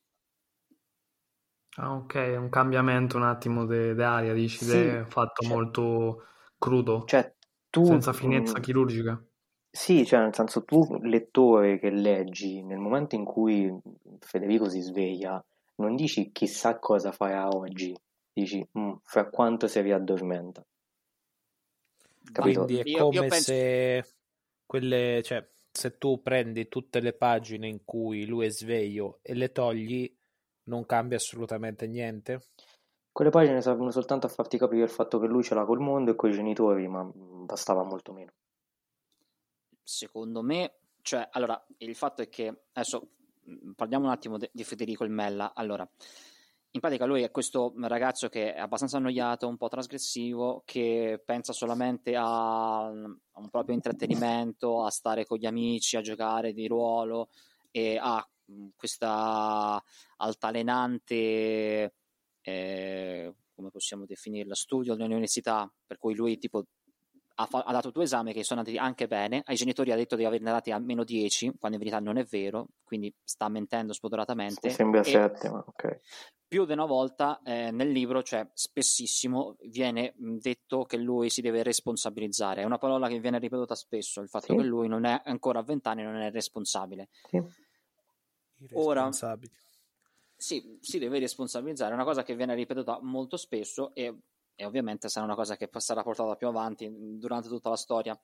Ah, ok, un cambiamento un attimo di aria, dici, Sì, è fatto cioè- molto crudo, Cioè, tu, senza finezza mm, chirurgica. Sì, cioè nel senso tu lettore che leggi, nel momento in cui Federico si sveglia, non dici chissà cosa farà oggi, dici "Mm, fra quanto si riaddormenta. Capito? Quindi è Io- io come penso- se quelle, cioè, se tu prendi tutte le pagine in cui lui è sveglio e le togli, non cambia assolutamente niente. Quelle pagine servono soltanto a farti capire il fatto che lui ce l'ha col mondo e coi genitori, ma mm, bastava molto meno. Secondo me, cioè, allora, il fatto è che adesso mh, parliamo un attimo de- di Federico il Mella. Allora, in pratica lui è questo ragazzo che è abbastanza annoiato, un po' trasgressivo, che pensa solamente a, a un proprio intrattenimento, a stare con gli amici, a giocare di ruolo e ha mh, questa altalenante, eh, come possiamo definirla, studio all'università, per cui lui tipo ha, fa- ha dato due esami che sono andati anche bene, ai genitori ha detto di averne dati almeno 10, quando in verità non è vero, quindi sta mentendo spodoratamente. Sembra e 7, ma ok. più di una volta eh, nel libro, cioè spessissimo, viene detto che lui si deve responsabilizzare. È una parola che viene ripetuta spesso, il fatto Sì. che lui non è ancora a 20 anni, non è responsabile. Sì. I Ora- responsabili. Sì, si deve responsabilizzare, è una cosa che viene ripetuta molto spesso e, e ovviamente sarà una cosa che sarà portata più avanti durante tutta la storia.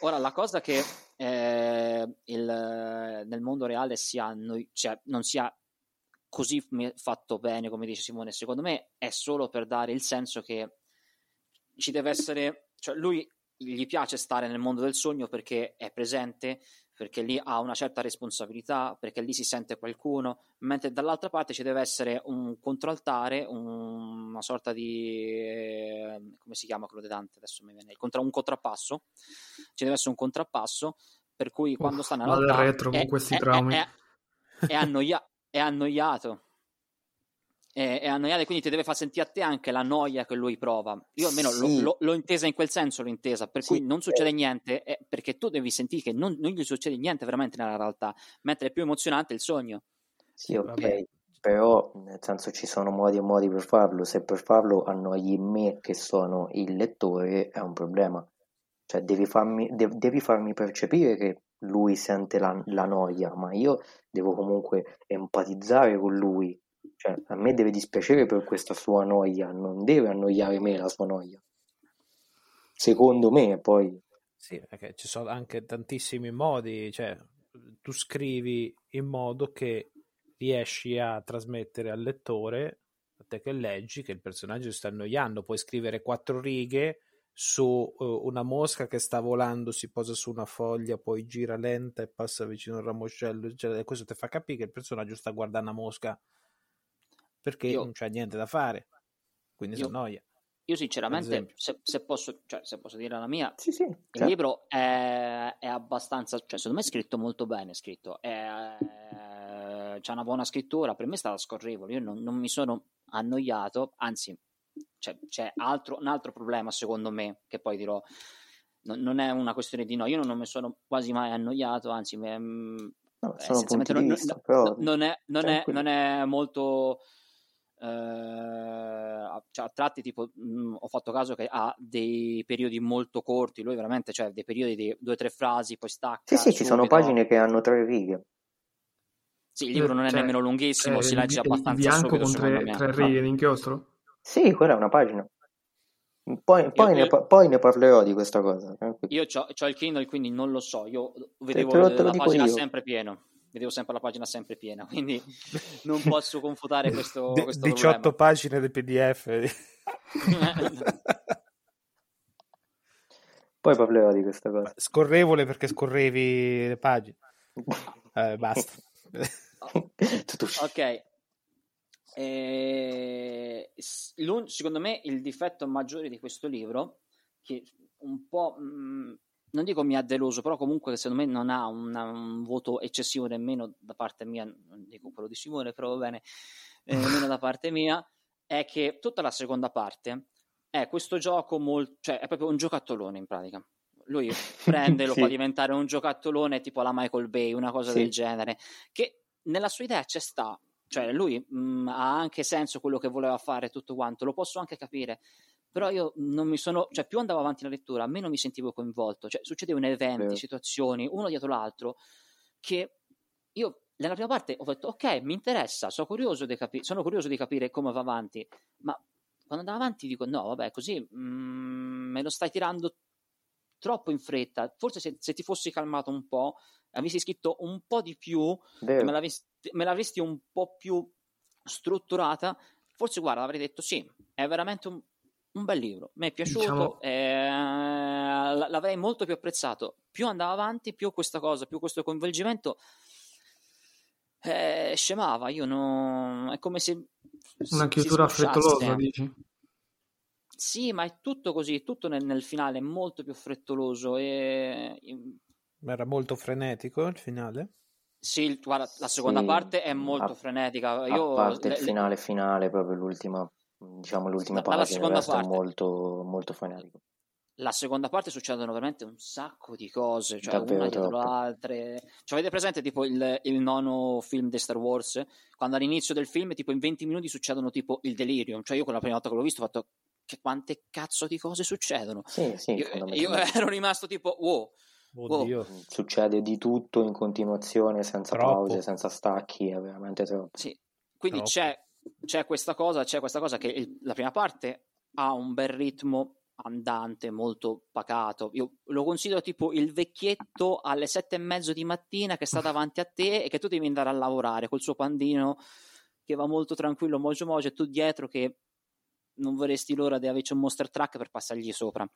Ora, la cosa che eh, il- nel mondo reale sia noi- cioè, non sia così fatto bene, come dice Simone, secondo me è solo per dare il senso che ci deve essere, cioè lui gli piace stare nel mondo del sogno perché è presente, perché lì ha una certa responsabilità, perché lì si sente qualcuno, mentre dall'altra parte ci deve essere un controaltare, un- una sorta di eh, come si chiama quello di Dante? Adesso mi viene il contra- un contrappasso. Ci deve essere un contrappasso per cui quando sta nella vado realtà retro con è- questi è- traumi. è- è annoia- è annoiato. È, è annoiato e quindi ti deve far sentire a te anche la noia che lui prova. Io almeno l'ho- Sì. l'ho, l'ho intesa in quel senso, l'ho intesa, per Sì, cui non succede eh. niente, è perché tu devi sentire che non, non gli succede niente veramente nella realtà, mentre è più emozionante il sogno. Sì, ok, Vabbè. però nel senso ci sono modi e modi per farlo. Se per farlo annoi me che sono il lettore è un problema. Cioè devi farmi, de- devi farmi percepire che lui sente la, la noia, ma io devo comunque empatizzare con lui. Cioè a me deve dispiacere per questa sua noia, non deve annoiare me la sua noia. Secondo me, poi Sì, perché ci sono anche tantissimi modi, cioè tu scrivi in modo che riesci a trasmettere al lettore, a te che leggi, che il personaggio si sta annoiando, puoi scrivere quattro righe su eh, una mosca che sta volando, si posa su una foglia, poi gira lenta e passa vicino al ramoscello, eccetera. e questo ti fa capire che il personaggio sta guardando una mosca perché Io- non c'è niente da fare, quindi si Io- annoia. io sinceramente, se, se, posso, cioè, se, posso, dire la mia, sì, sì, il certo. libro è, è, abbastanza, cioè secondo me è scritto molto bene, scritto, è, c'è una buona scrittura, per me è stata scorrevole, io non, non mi sono annoiato, anzi cioè, c'è altro, un altro problema secondo me, che poi dirò, non, non è una questione di no, io non mi sono quasi mai annoiato, anzi mi, no, essenzialmente non, vista, però... non, è, non, è, non è molto eh, cioè, a tratti tipo mh, mm, ho fatto caso che ha dei periodi molto corti lui veramente cioè dei periodi di due o tre frasi poi stacca sì sì ci sono pagine che hanno tre righe sì il libro non è cioè, nemmeno lunghissimo eh, si legge abbastanza bianco subito, con tre, tre righe di inchiostro sì quella è una pagina poi, poi, io, ne, io, poi, ne, parlerò di questa cosa. Io ho il Kindle, quindi non lo so. Io vedevo te, te lo, te la pagina io. sempre pieno vedevo sempre la pagina sempre piena, quindi non posso confutare questo, D- questo 18 problema. pagine di PDF. Poi parlerò di questa cosa. Scorrevole perché scorrevi le pagine. Eh, basta. ok. Eh, secondo me il difetto maggiore di questo libro, che un po' mh, non dico mi ha deluso, però comunque secondo me non ha una, un voto eccessivo nemmeno da parte mia, non dico quello di Simone, però va bene, eh, nemmeno da parte mia, è che tutta la seconda parte è questo gioco molto, cioè è proprio un giocattolone in pratica. Lui prende, lo sì. fa diventare un giocattolone tipo la Michael Bay, una cosa sì. del genere, che nella sua idea c'è sta, cioè lui mh, mm, ha anche senso quello che voleva fare tutto quanto, lo posso anche capire, però io non mi sono, cioè più andavo avanti la lettura, meno mi sentivo coinvolto, cioè succedevano eventi, eh. situazioni, uno dietro l'altro, che io nella prima parte ho detto ok, mi interessa, sono curioso di, capi- sono curioso di capire come va avanti, ma quando andavo avanti dico no, vabbè, così mm, me lo stai tirando troppo in fretta, forse se, se, ti fossi calmato un po', avessi scritto un po' di più, me l'avresti, me l'avresti un po' più strutturata, forse guarda, avrei detto sì, è veramente un, un bel libro, mi è piaciuto, diciamo... eh, l'avrei molto più apprezzato. Più andava avanti, più questa cosa, più questo coinvolgimento eh, scemava. Io non... è come se. Una chiusura frettolosa, dici? Sì, ma è tutto così, tutto nel, nel finale è molto più frettoloso. E... Era molto frenetico il finale? Sì, guarda, la seconda sì, parte è molto a, frenetica. Io, a parte le, il finale finale, proprio l'ultima diciamo l'ultima la, pagina, il resto è molto, molto frenetico. La seconda parte succedono veramente un sacco di cose, cioè Davvero una dietro l'altra. Cioè, avete presente tipo il, il, nono film di Star Wars? Quando all'inizio del film, tipo in 20 minuti succedono tipo il delirium. Cioè, io quella prima volta che l'ho visto ho fatto che quante cazzo di cose succedono. Sì, sì, io, io ero rimasto tipo wow. Oddio. Wow. Succede di tutto in continuazione, senza Troppo. pause, senza stacchi, è veramente troppo. Sì. Quindi Troppo. c'è c'è questa cosa, c'è questa cosa che il, la prima parte ha un bel ritmo andante, molto pacato. Io lo considero tipo il vecchietto alle sette e mezzo di mattina che sta davanti a te e che tu devi andare a lavorare col suo pandino che va molto tranquillo, mogio mogio, e tu dietro che non vorresti l'ora di averci un monster truck per passargli sopra.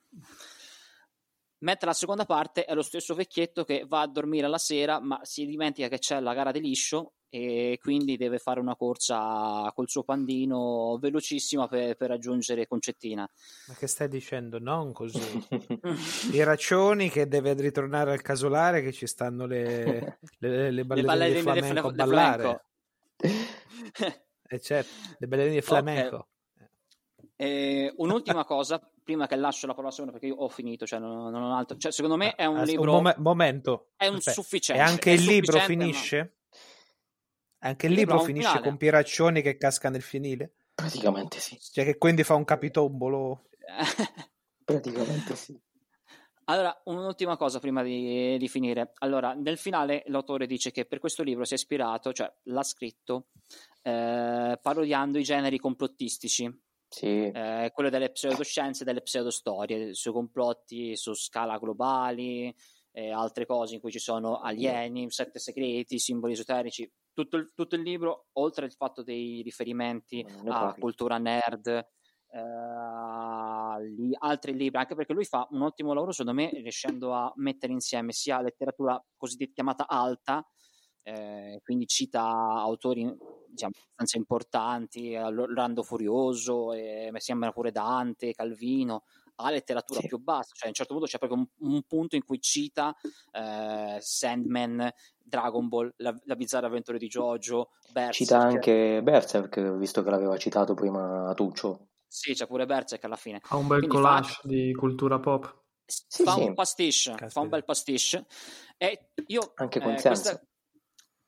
Mentre la seconda parte è lo stesso vecchietto che va a dormire la sera, ma si dimentica che c'è la gara di liscio e quindi deve fare una corsa col suo pandino velocissima per, per raggiungere Concettina. Ma che stai dicendo? Non così. I raccioni che deve ritornare al casolare che ci stanno le, le, le ballerine, le ballerine di flamenco ballare. e eh, certo, le ballerine di flamenco. Okay. Eh, un'ultima cosa, prima che lascio la parola a Simone, perché io ho finito, cioè non, non ho altro. Cioè, secondo me è un ah, libro. Un mom- momento. È un Aspetta. sufficiente. E anche il libro finisce? Ma... Anche il, il libro, libro finisce finale. con Piraccioni che casca nel finile? Praticamente sì. Cioè che quindi fa un capitombolo? Praticamente sì. Allora, un'ultima cosa prima di, di, finire. Allora, nel finale l'autore dice che per questo libro si è ispirato, cioè l'ha scritto eh, parodiando i generi complottistici sì. Eh, quello delle pseudoscienze e delle pseudostorie, sui complotti su scala globali, e altre cose in cui ci sono alieni, sette segreti, simboli esoterici. Tutto il, tutto il libro, oltre al fatto dei riferimenti a cultura nerd, eh, altri libri, anche perché lui fa un ottimo lavoro, secondo me, riuscendo a mettere insieme sia letteratura cosiddetta chiamata alta, eh, quindi cita autori diciamo, abbastanza importanti, Rando Furioso, e, mi sembra pure Dante, Calvino, ha letteratura sì. più bassa, cioè a un certo punto c'è proprio un, un punto in cui cita eh, Sandman, Dragon Ball, la, la bizzarra avventura di Jojo, Berserk. Cita anche Berserk, visto che l'aveva citato prima Tuccio. Sì, c'è pure Berserk alla fine. Ha un bel Quindi collage fa... di cultura pop. Sì, fa sì. un pastiche, fa un bel pastiche. E io, anche con eh, questa,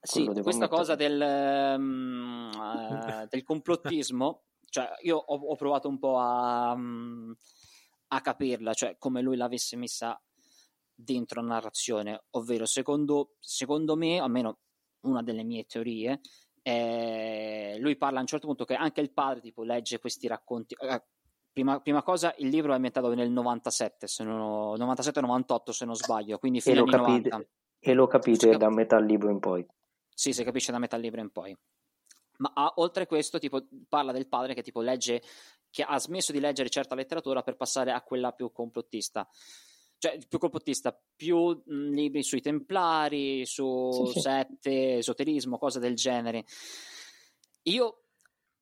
sì, questa cosa del, um, uh, del complottismo, cioè io ho, ho, provato un po' a, um, a capirla, cioè come lui l'avesse messa dentro la narrazione, ovvero secondo, secondo me, almeno una delle mie teorie, eh, lui parla a un certo punto che anche il padre tipo legge questi racconti. Eh, prima, prima, cosa, il libro è ambientato nel 97, 97-98 se non sbaglio, quindi fino e, lo capite, e lo capite cap- da metà libro in poi. Sì, si capisce da metà libro in poi. Ma ah, oltre a questo, tipo, parla del padre che tipo legge che ha smesso di leggere certa letteratura per passare a quella più complottista. Cioè, più complottista, più mh, libri sui templari, su sì, sette, esoterismo, cose del genere. Io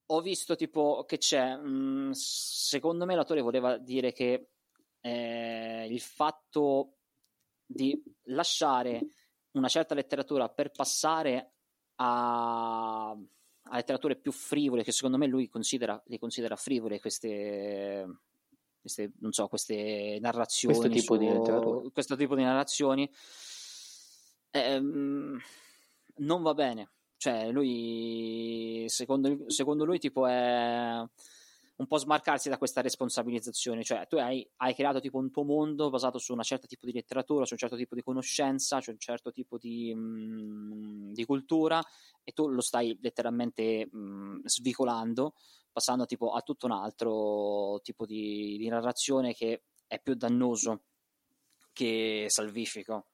ho visto tipo che c'è, mh, secondo me l'autore voleva dire che eh, il fatto di lasciare una certa letteratura per passare a a letterature più frivole, che secondo me lui considera, le considera frivole queste, queste, non so, queste narrazioni. Questo tipo, su, di, questo tipo di narrazioni. Ehm, non va bene. Cioè, lui, secondo, secondo lui, tipo è un po' smarcarsi da questa responsabilizzazione, cioè tu hai, hai, creato tipo un tuo mondo basato su un certo tipo di letteratura, su un certo tipo di conoscenza, su un certo tipo di, mh, mm, di cultura e tu lo stai letteralmente mh, mm, svicolando, passando tipo a tutto un altro tipo di, di narrazione che è più dannoso che salvifico,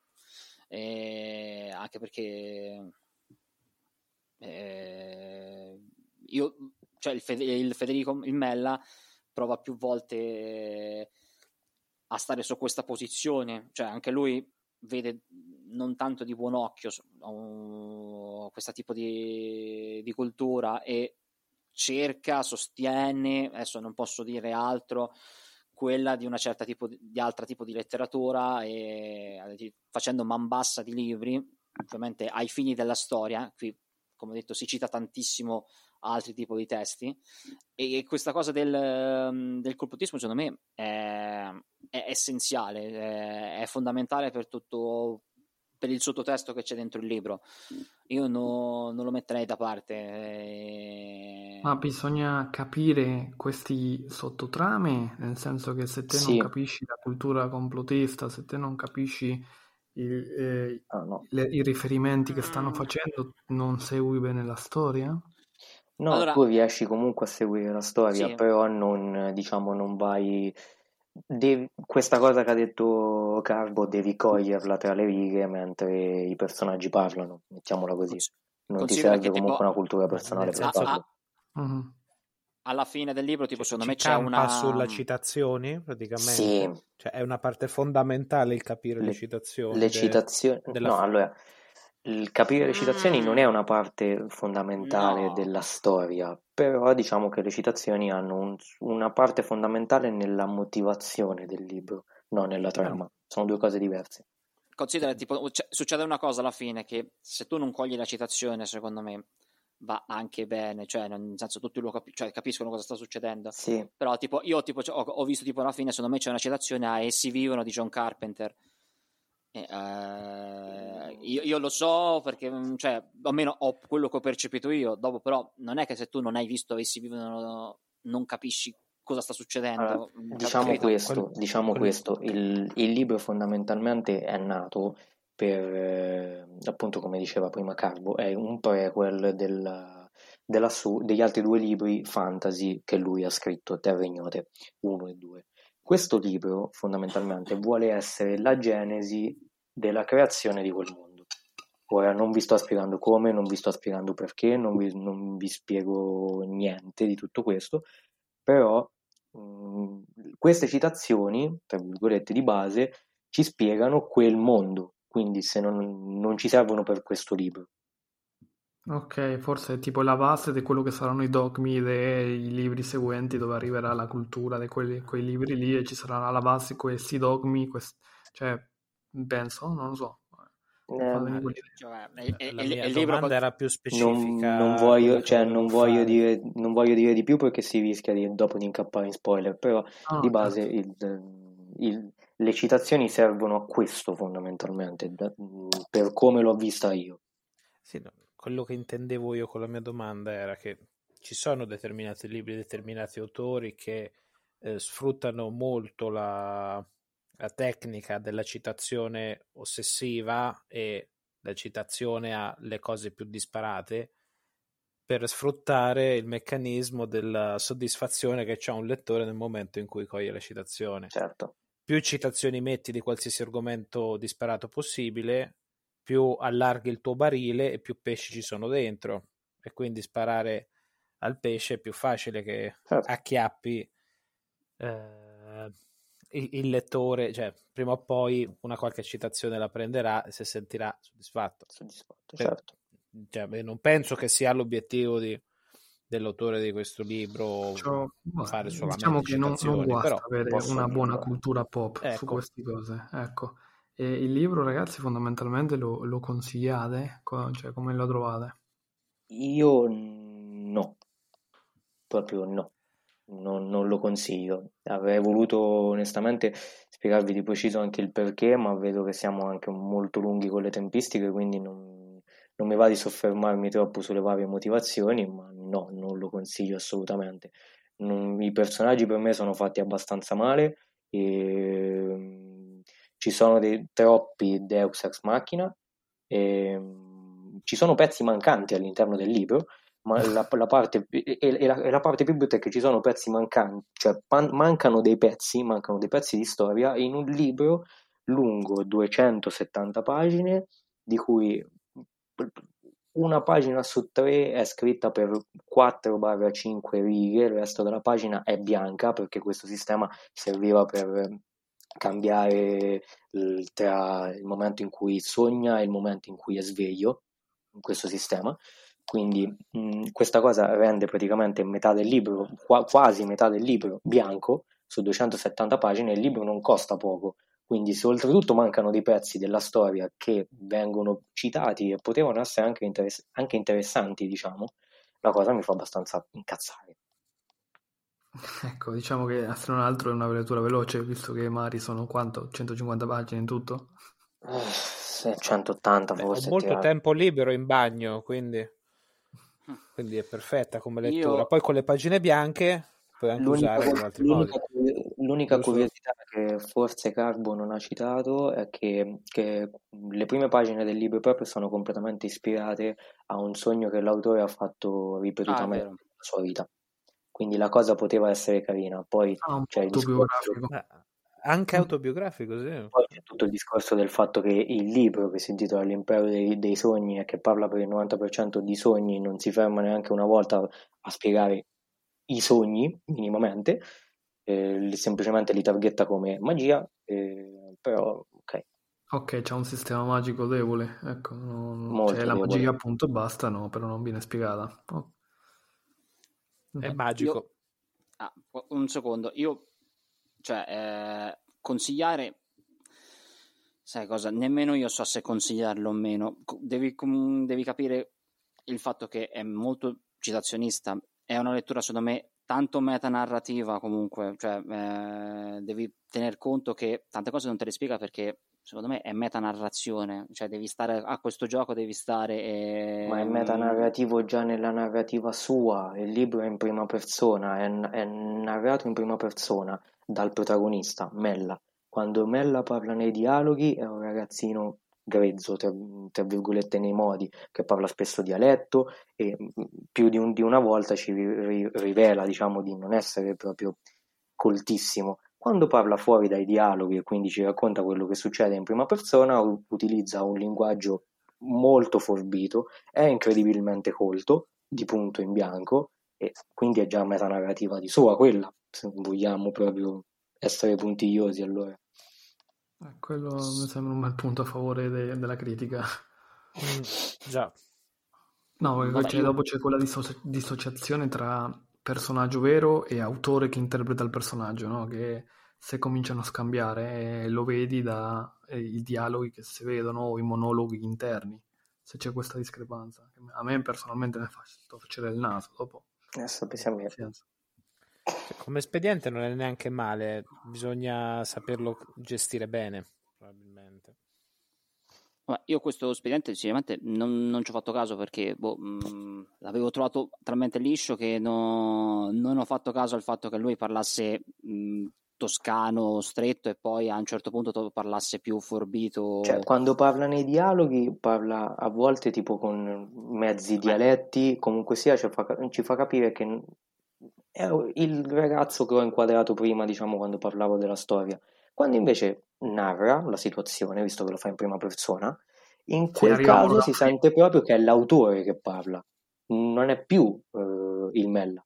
e anche perché eh, io cioè il, Fede, il Federico il Mella prova più volte a stare su questa posizione, cioè anche lui vede non tanto di buon occhio uh, questo tipo di, di, cultura e cerca, sostiene, adesso non posso dire altro, quella di una certa tipo di, di altro tipo di letteratura e facendo man bassa di libri, ovviamente ai fini della storia, qui come ho detto si cita tantissimo altri tipi di testi e questa cosa del, ehm, del complotismo secondo me è, è essenziale, è, è, fondamentale per tutto per il sottotesto che c'è dentro il libro io no, non lo metterei da parte e... ma bisogna capire questi sottotrame nel senso che se te sì. non capisci la cultura complotista se te non capisci il, eh, oh, no. le, i riferimenti che stanno mm. facendo non segui bene la storia No, allora... tu riesci comunque a seguire la storia, sì. però non, diciamo, non vai... Devi... Questa cosa che ha detto Carbo devi coglierla tra le righe mentre i personaggi parlano, mettiamola così. Non ti serve comunque tipo... una cultura personale per farlo. Mm-hmm. Alla fine del libro, tipo, secondo Ci me c'è una... sulla citazioni, praticamente. Sì. Cioè, è una parte fondamentale il capire le, le citazioni. Le citazioni... Della... No, allora il capire le citazioni non è una parte fondamentale no. della storia, però diciamo che le citazioni hanno un, una parte fondamentale nella motivazione del libro, non nella trama. Sono due cose diverse. Considera, tipo, cioè, succede una cosa alla fine che se tu non cogli la citazione, secondo me, va anche bene, cioè nel senso tutti lo capi- cioè, capiscono cosa sta succedendo. Sì. Però tipo io tipo, ho, ho, visto tipo alla fine, secondo me c'è una citazione a Essi vivono di John Carpenter eh, io, io, lo so perché, mm, cioè, almeno ho quello che ho percepito io. Dopo, però, non è che se tu non hai visto Essi vivono, non capisci cosa sta succedendo. Allora, diciamo questo, diciamo questo. Il, il, libro fondamentalmente è nato per, eh, appunto, come diceva prima Carbo, è un prequel del, della su, degli altri due libri fantasy che lui ha scritto, Terre Ignote 1 e 2. Questo libro fondamentalmente vuole essere la genesi della creazione di quel mondo. Ora non vi sto spiegando come, non vi sto spiegando perché, non vi, non vi spiego niente di tutto questo, però mh, queste citazioni, tra virgolette di base, ci spiegano quel mondo, quindi se non, non ci servono per questo libro. Ok, forse è tipo la base di quello che saranno i dogmi dei libri seguenti dove arriverà la cultura di quei, quei libri lì e ci saranno alla base questi dogmi, quest... cioè penso, non lo so. Eh, cioè, la mia il libro domanda era più specifica. Non, non, voglio, cioè, non, voglio dire, non, voglio, dire, di più perché si rischia di, dopo di incappare in spoiler, però ah, di base il, il, le citazioni servono a questo fondamentalmente, per come l'ho vista io. Sì, no, quello che intendevo io con la mia domanda era che ci sono determinati libri, determinati autori che eh, sfruttano molto la, la tecnica della citazione ossessiva e la citazione alle cose più disparate per sfruttare il meccanismo della soddisfazione che c'ha un lettore nel momento in cui coglie la citazione. Certo. Più citazioni metti di qualsiasi argomento disparato possibile, più allarghi il tuo barile e più pesci ci sono dentro. E quindi sparare al pesce è più facile che certo. acchiappi eh, il, il, lettore, cioè prima o poi una qualche citazione la prenderà e si sentirà soddisfatto. Soddisfatto, per, certo. Cioè, non penso che sia l'obiettivo di, dell'autore di questo libro cioè, fare solamente diciamo che non, non guasta però avere una buona cultura pop ecco. su queste cose ecco e il libro, ragazzi, fondamentalmente lo, lo consigliate? Cioè, come lo trovate? Io no, proprio no, non, non, lo consiglio. Avrei voluto onestamente spiegarvi di preciso anche il perché, ma vedo che siamo anche molto lunghi con le tempistiche, quindi non, non mi va di soffermarmi troppo sulle varie motivazioni, ma no, non lo consiglio assolutamente. Non, I personaggi per me sono fatti abbastanza male e ci sono dei, troppi Deus Ex Machina, e, ci sono pezzi mancanti all'interno del libro, ma la, la, parte, e, e, la, e la, parte, più brutta è che ci sono pezzi mancanti, cioè pan, mancano dei pezzi, mancano dei pezzi di storia in un libro lungo 270 pagine, di cui una pagina su tre è scritta per 4-5 righe, il resto della pagina è bianca perché questo sistema serviva per cambiare il, tra il momento in cui sogna e il momento in cui è sveglio in questo sistema. Quindi mh, questa cosa rende praticamente metà del libro, qua, quasi metà del libro bianco su 270 pagine. Il libro non costa poco, quindi se oltretutto mancano dei pezzi della storia che vengono citati e potevano essere anche, interess- anche interessanti, diciamo, la cosa mi fa abbastanza incazzare. Ecco, diciamo che se non altro è una lettura veloce, visto che Mari sono quanto? 150 pagine in tutto? Eh, 180 forse. Ho molto tirare. tempo libero in bagno, quindi... quindi è perfetta come lettura. Io... Poi con le pagine bianche puoi anche l'unica, usare in altri l'unica, modi. L'unica curiosità che forse Carbo non ha citato è che, che, le prime pagine del libro proprio sono completamente ispirate a un sogno che l'autore ha fatto ripetutamente ah, nella sua vita quindi la cosa poteva essere carina. Poi ah, c'è il discorso... Eh, anche autobiografico, sì. Poi c'è tutto il discorso del fatto che il libro che si intitola L'impero dei, dei sogni e che parla per il 90% di sogni non si ferma neanche una volta a spiegare i sogni minimamente, eh, semplicemente li targhetta come magia, eh, però ok. Ok, c'è un sistema magico debole, ecco, non... cioè, la magia appunto basta, no, però non viene spiegata. Oh. È magico. Io... Ah, un secondo, io cioè eh, consigliare sai cosa? Nemmeno io so se consigliarlo o meno. Devi, devi capire il fatto che è molto citazionista. È una lettura, secondo me, tanto metanarrativa comunque. Cioè, eh, devi tener conto che tante cose non te le spiega perché secondo me è metanarrazione, cioè devi stare a questo gioco, devi stare... E... Ma è metanarrativo già nella narrativa sua, il libro è in prima persona, è, è narrato in prima persona dal protagonista, Mella. Quando Mella parla nei dialoghi è un ragazzino grezzo, tra, tra, virgolette, nei modi, che parla spesso dialetto e più di, un, di una volta ci ri, rivela, diciamo, di non essere proprio coltissimo quando parla fuori dai dialoghi e quindi ci racconta quello che succede in prima persona, utilizza un linguaggio molto forbito, è incredibilmente colto, di punto in bianco, e quindi è già metanarrativa di sua quella, se vogliamo proprio essere puntigliosi allora. Eh, quello mi sembra un bel punto a favore de- della critica. Mm, già. No, Vabbè, cioè, io... dopo c'è quella disso- dissociazione tra personaggio vero e autore che interpreta il personaggio, no? Che se cominciano a scambiare eh, lo vedi dai dialoghi che si vedono o i monologhi interni, se c'è questa discrepanza. A me personalmente mi fa storcere il naso, dopo Adesso pensiamo. Cioè, come espediente non è neanche male, bisogna saperlo gestire bene, probabilmente. Vabbè, io questo espediente sinceramente non, non ci ho fatto caso perché boh, mh, l'avevo trovato talmente liscio che no- non ho fatto caso al fatto che lui parlasse mh, toscano stretto e poi a un certo punto to- parlasse più forbito. Cioè, quando parla nei dialoghi, parla a volte tipo con mezzi dialetti, comunque sia, ci fa, ci fa capire che il ragazzo che ho inquadrato prima, diciamo, quando parlavo della storia. Quando invece narra la situazione, visto che lo fa in prima persona, in quel caso si sente proprio che è l'autore che parla, non è più eh, il Mella.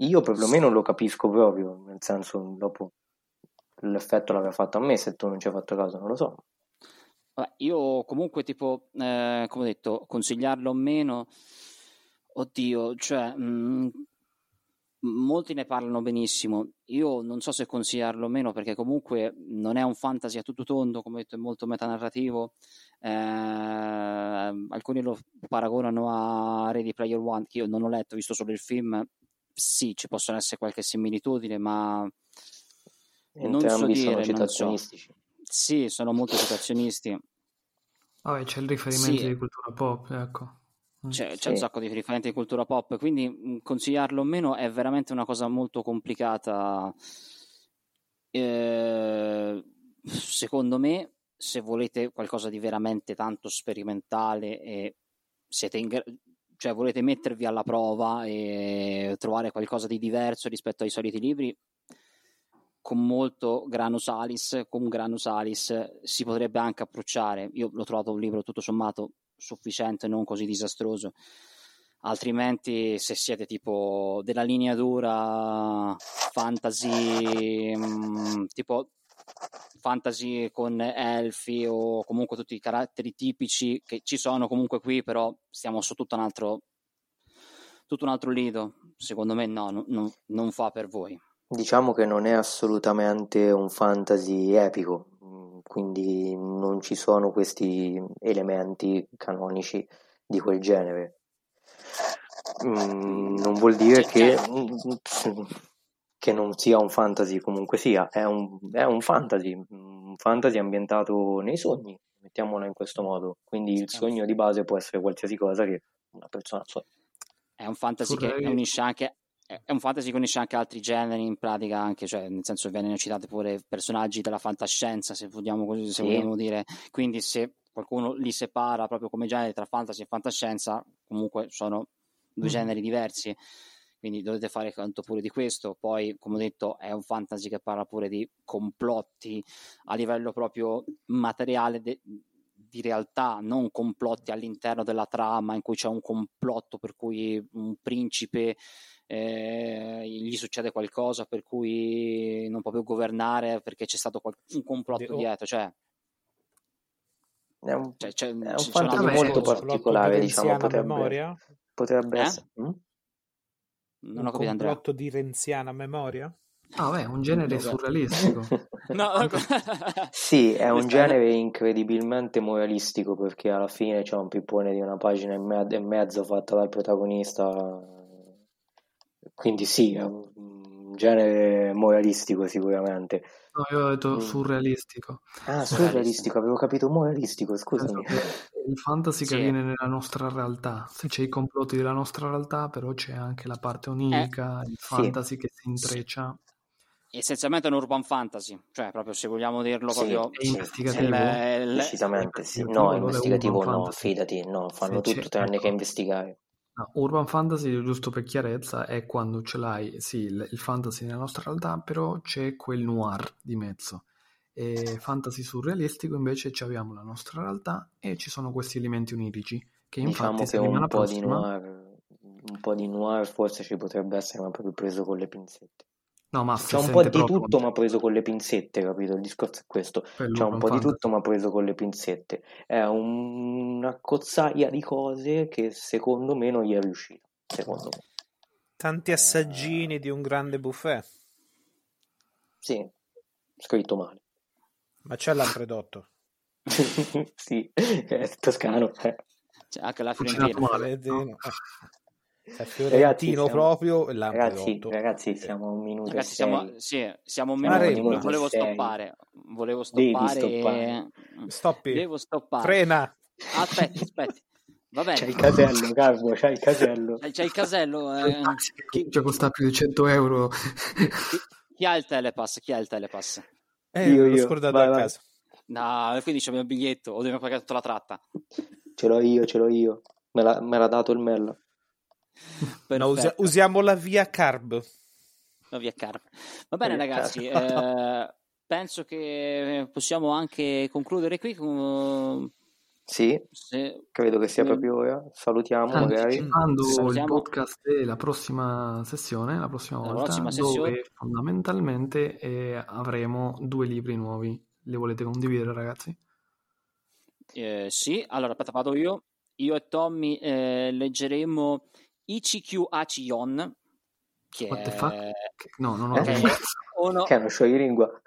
Io perlomeno lo capisco proprio, nel senso, dopo l'effetto l'aveva fatto a me, se tu non ci hai fatto caso, non lo so. Vabbè, io comunque tipo, eh, come ho detto, consigliarlo o meno, oddio, cioè, mh, molti ne parlano benissimo. Io non so se consigliarlo o meno perché comunque non è un fantasy a tutto tondo, come ho detto, è molto metanarrativo. Eh, alcuni lo paragonano a Ready Player One, che io non ho letto, ho visto solo il film. Sì, ci possono essere qualche similitudine, ma non so Entrambi sono dire, non so. Sì, sono molto citazionisti. Vabbè, c'è il riferimento Sì. di cultura pop, ecco. Mm. C'è, c'è Sì. un sacco di riferimenti di cultura pop, quindi consigliarlo o meno è veramente una cosa molto complicata. Eh, secondo me, se volete qualcosa di veramente tanto sperimentale e siete in gra- cioè volete mettervi alla prova e trovare qualcosa di diverso rispetto ai soliti libri, con molto grano salis, con grano salis si potrebbe anche approcciare. Io l'ho trovato un libro tutto sommato sufficiente, non così disastroso. Altrimenti, se siete tipo della linea dura fantasy, mm, tipo fantasy con elfi o comunque tutti i caratteri tipici che ci sono comunque qui, però stiamo su tutto un altro, tutto un altro lido. Secondo me, no, no- no- non fa per voi. Diciamo che non è assolutamente un fantasy epico, quindi non ci sono questi elementi canonici di quel genere. Mm, non vuol dire che, che non sia un fantasy comunque sia, è un, è un fantasy, un fantasy ambientato nei sogni, mettiamola in questo modo. Quindi il sogno di base può essere qualsiasi cosa che una persona sogna. È un fantasy che Surrealismo. unisce anche è un fantasy che unisce anche altri generi in pratica anche, cioè nel senso vengono citati pure personaggi della fantascienza, se vogliamo così, se Sì. vogliamo dire. Quindi se qualcuno li separa proprio come generi tra fantasy e fantascienza, comunque sono due Mhm. generi diversi. Quindi dovete fare conto pure di questo. Poi, come ho detto, è un fantasy che parla pure di complotti a livello proprio materiale de- di realtà, non complotti all'interno della trama in cui c'è un complotto per cui un principe eh, gli succede qualcosa per cui non può più governare perché c'è stato qual- un complotto Oddio. dietro. Cioè, È un, cioè, c'è, è un c'è- Vabbè, molto particolare, diciamo, renziana potrebbe, memoria? potrebbe Eh? essere... Mm? Non un ho capito, Andrea. complotto di renziana memoria? Ah, beh, un genere Esatto. surrealistico. No, Sì, è un genere incredibilmente moralistico perché alla fine c'è un pippone di una pagina e, me- e mezzo fatta dal protagonista, quindi sì, è un genere moralistico sicuramente. No, io ho detto Mm. surrealistico. Ah, Surrealistico. surrealistico, avevo capito moralistico, scusami. che il fantasy che Sì. avviene nella nostra realtà. Se c'è i complotti della nostra realtà, però c'è anche la parte onirica, il fantasy che si intreccia. Essenzialmente è un urban fantasy, cioè proprio se vogliamo dirlo Sì, proprio È sì, investigativo. il- il- Decisamente sì. No, investigativo no, fantasy. fidati, no, fanno Se tutto tranne ecco. che investigare. No, urban fantasy, giusto per chiarezza, è quando ce l'hai, sì, il, fantasy nella nostra realtà, però c'è quel noir di mezzo. E fantasy surrealistico invece ci abbiamo la nostra realtà e ci sono questi elementi onirici che Diciamo infatti che settimana un po' di prossima noir, un po' di noir forse ci potrebbe essere, ma proprio preso con le pinzette. No, ma c'è un po' di troppo. tutto, ma preso con le pinzette, capito? Il discorso è questo. C'è un po' di tutto, ma preso con le pinzette. È un... una cozzaia di cose che secondo me non gli è riuscita. Secondo me. Tanti assaggini di un grande buffet. Sì, scritto male. Ma c'è l'ampredotto. sì, è toscano. Eh. C'è anche la Fiorentina. Male. È fiorentino ragazzi, proprio ragazzi, ragazzi, siamo un minuto ragazzi, siamo, sì, siamo un minuto, minuto volevo sei. stoppare volevo stoppare, stoppare. Stoppi. devo stoppare. Frena. Aspetta aspetta va bene. C'è il casello Carlo c'è il casello. C'è il casello eh. chi... cioè costa più di 100 euro. Chi, chi, ha il telepass? Chi ha il telepass? Eh, io, io. l'ho scordato vai, a vai. casa no quindi c'è il mio biglietto o dobbiamo pagare tutta la tratta. Ce l'ho io ce l'ho io. Me l'ha, me l'ha dato il Mella no, usa- usiamo la via carb. La via carb. Va bene, via ragazzi. Eh, penso che possiamo anche concludere qui. Con... Sì, Se... credo che sia proprio ora. Salutiamo magari. Salutiamo il podcast della prossima sessione, la prossima volta, prossima sessione. dove fondamentalmente eh, avremo due libri nuovi. Li volete condividere, ragazzi? Eh, sì, allora aspetta, vado io. Io e Tommy eh, leggeremo Ichikyu Achion, che What the fuck? No, non ho eh, uno... Che è uno scioglilingua.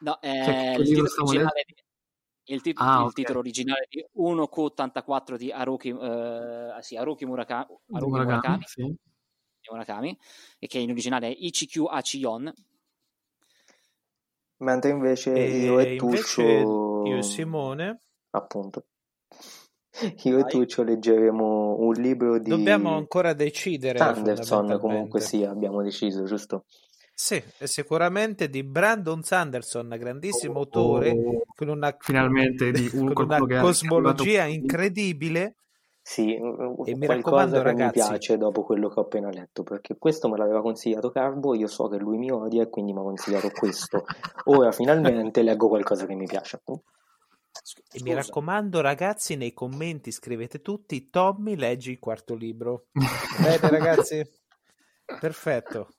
No, è cioè, il, titolo originale di, il, tit- ah, il okay. titolo originale di 1Q84 di Haruki, uh, sì, Haruki Murakami, Haruki Murakami, Murakami, sì. Murakami, e che in originale è Ichikyu Achion. Mentre invece e io e Tuccio... Io e Simone... Appunto io e Tuccio leggeremo un libro di... Dobbiamo ancora decidere. Sanderson comunque sì, abbiamo deciso, giusto? Sì, sicuramente di Brandon Sanderson, grandissimo oh, autore, con una, finalmente di un, con una cosmologia incredibile. Sì, e mi raccomando, ragazzi, mi piace dopo quello che ho appena letto, perché questo me l'aveva consigliato Carbo, io so che lui mi odia e quindi mi ha consigliato questo. Ora finalmente leggo qualcosa che mi piace. E mi raccomando, ragazzi, nei commenti scrivete tutti: Tommy, leggi il quarto libro. Bene, ragazzi, perfetto.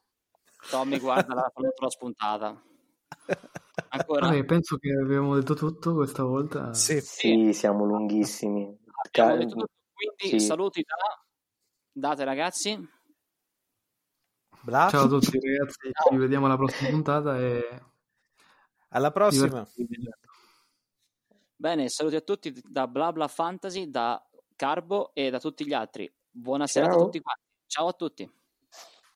Tommy, guarda la tua spuntata. Ancora? Vabbè, penso che abbiamo detto tutto questa volta. Sì, sì siamo lunghissimi. Abbiamo detto tutto. Quindi, sì. saluti da date, ragazzi. Bravo. Ciao a tutti, ragazzi. Ciao. Ci vediamo alla prossima puntata. E... Alla prossima. Bene, saluti a tutti da BlaBla Fantasy, da Carbo e da tutti gli altri. Buonasera Ciao. a tutti quanti. Ciao a tutti.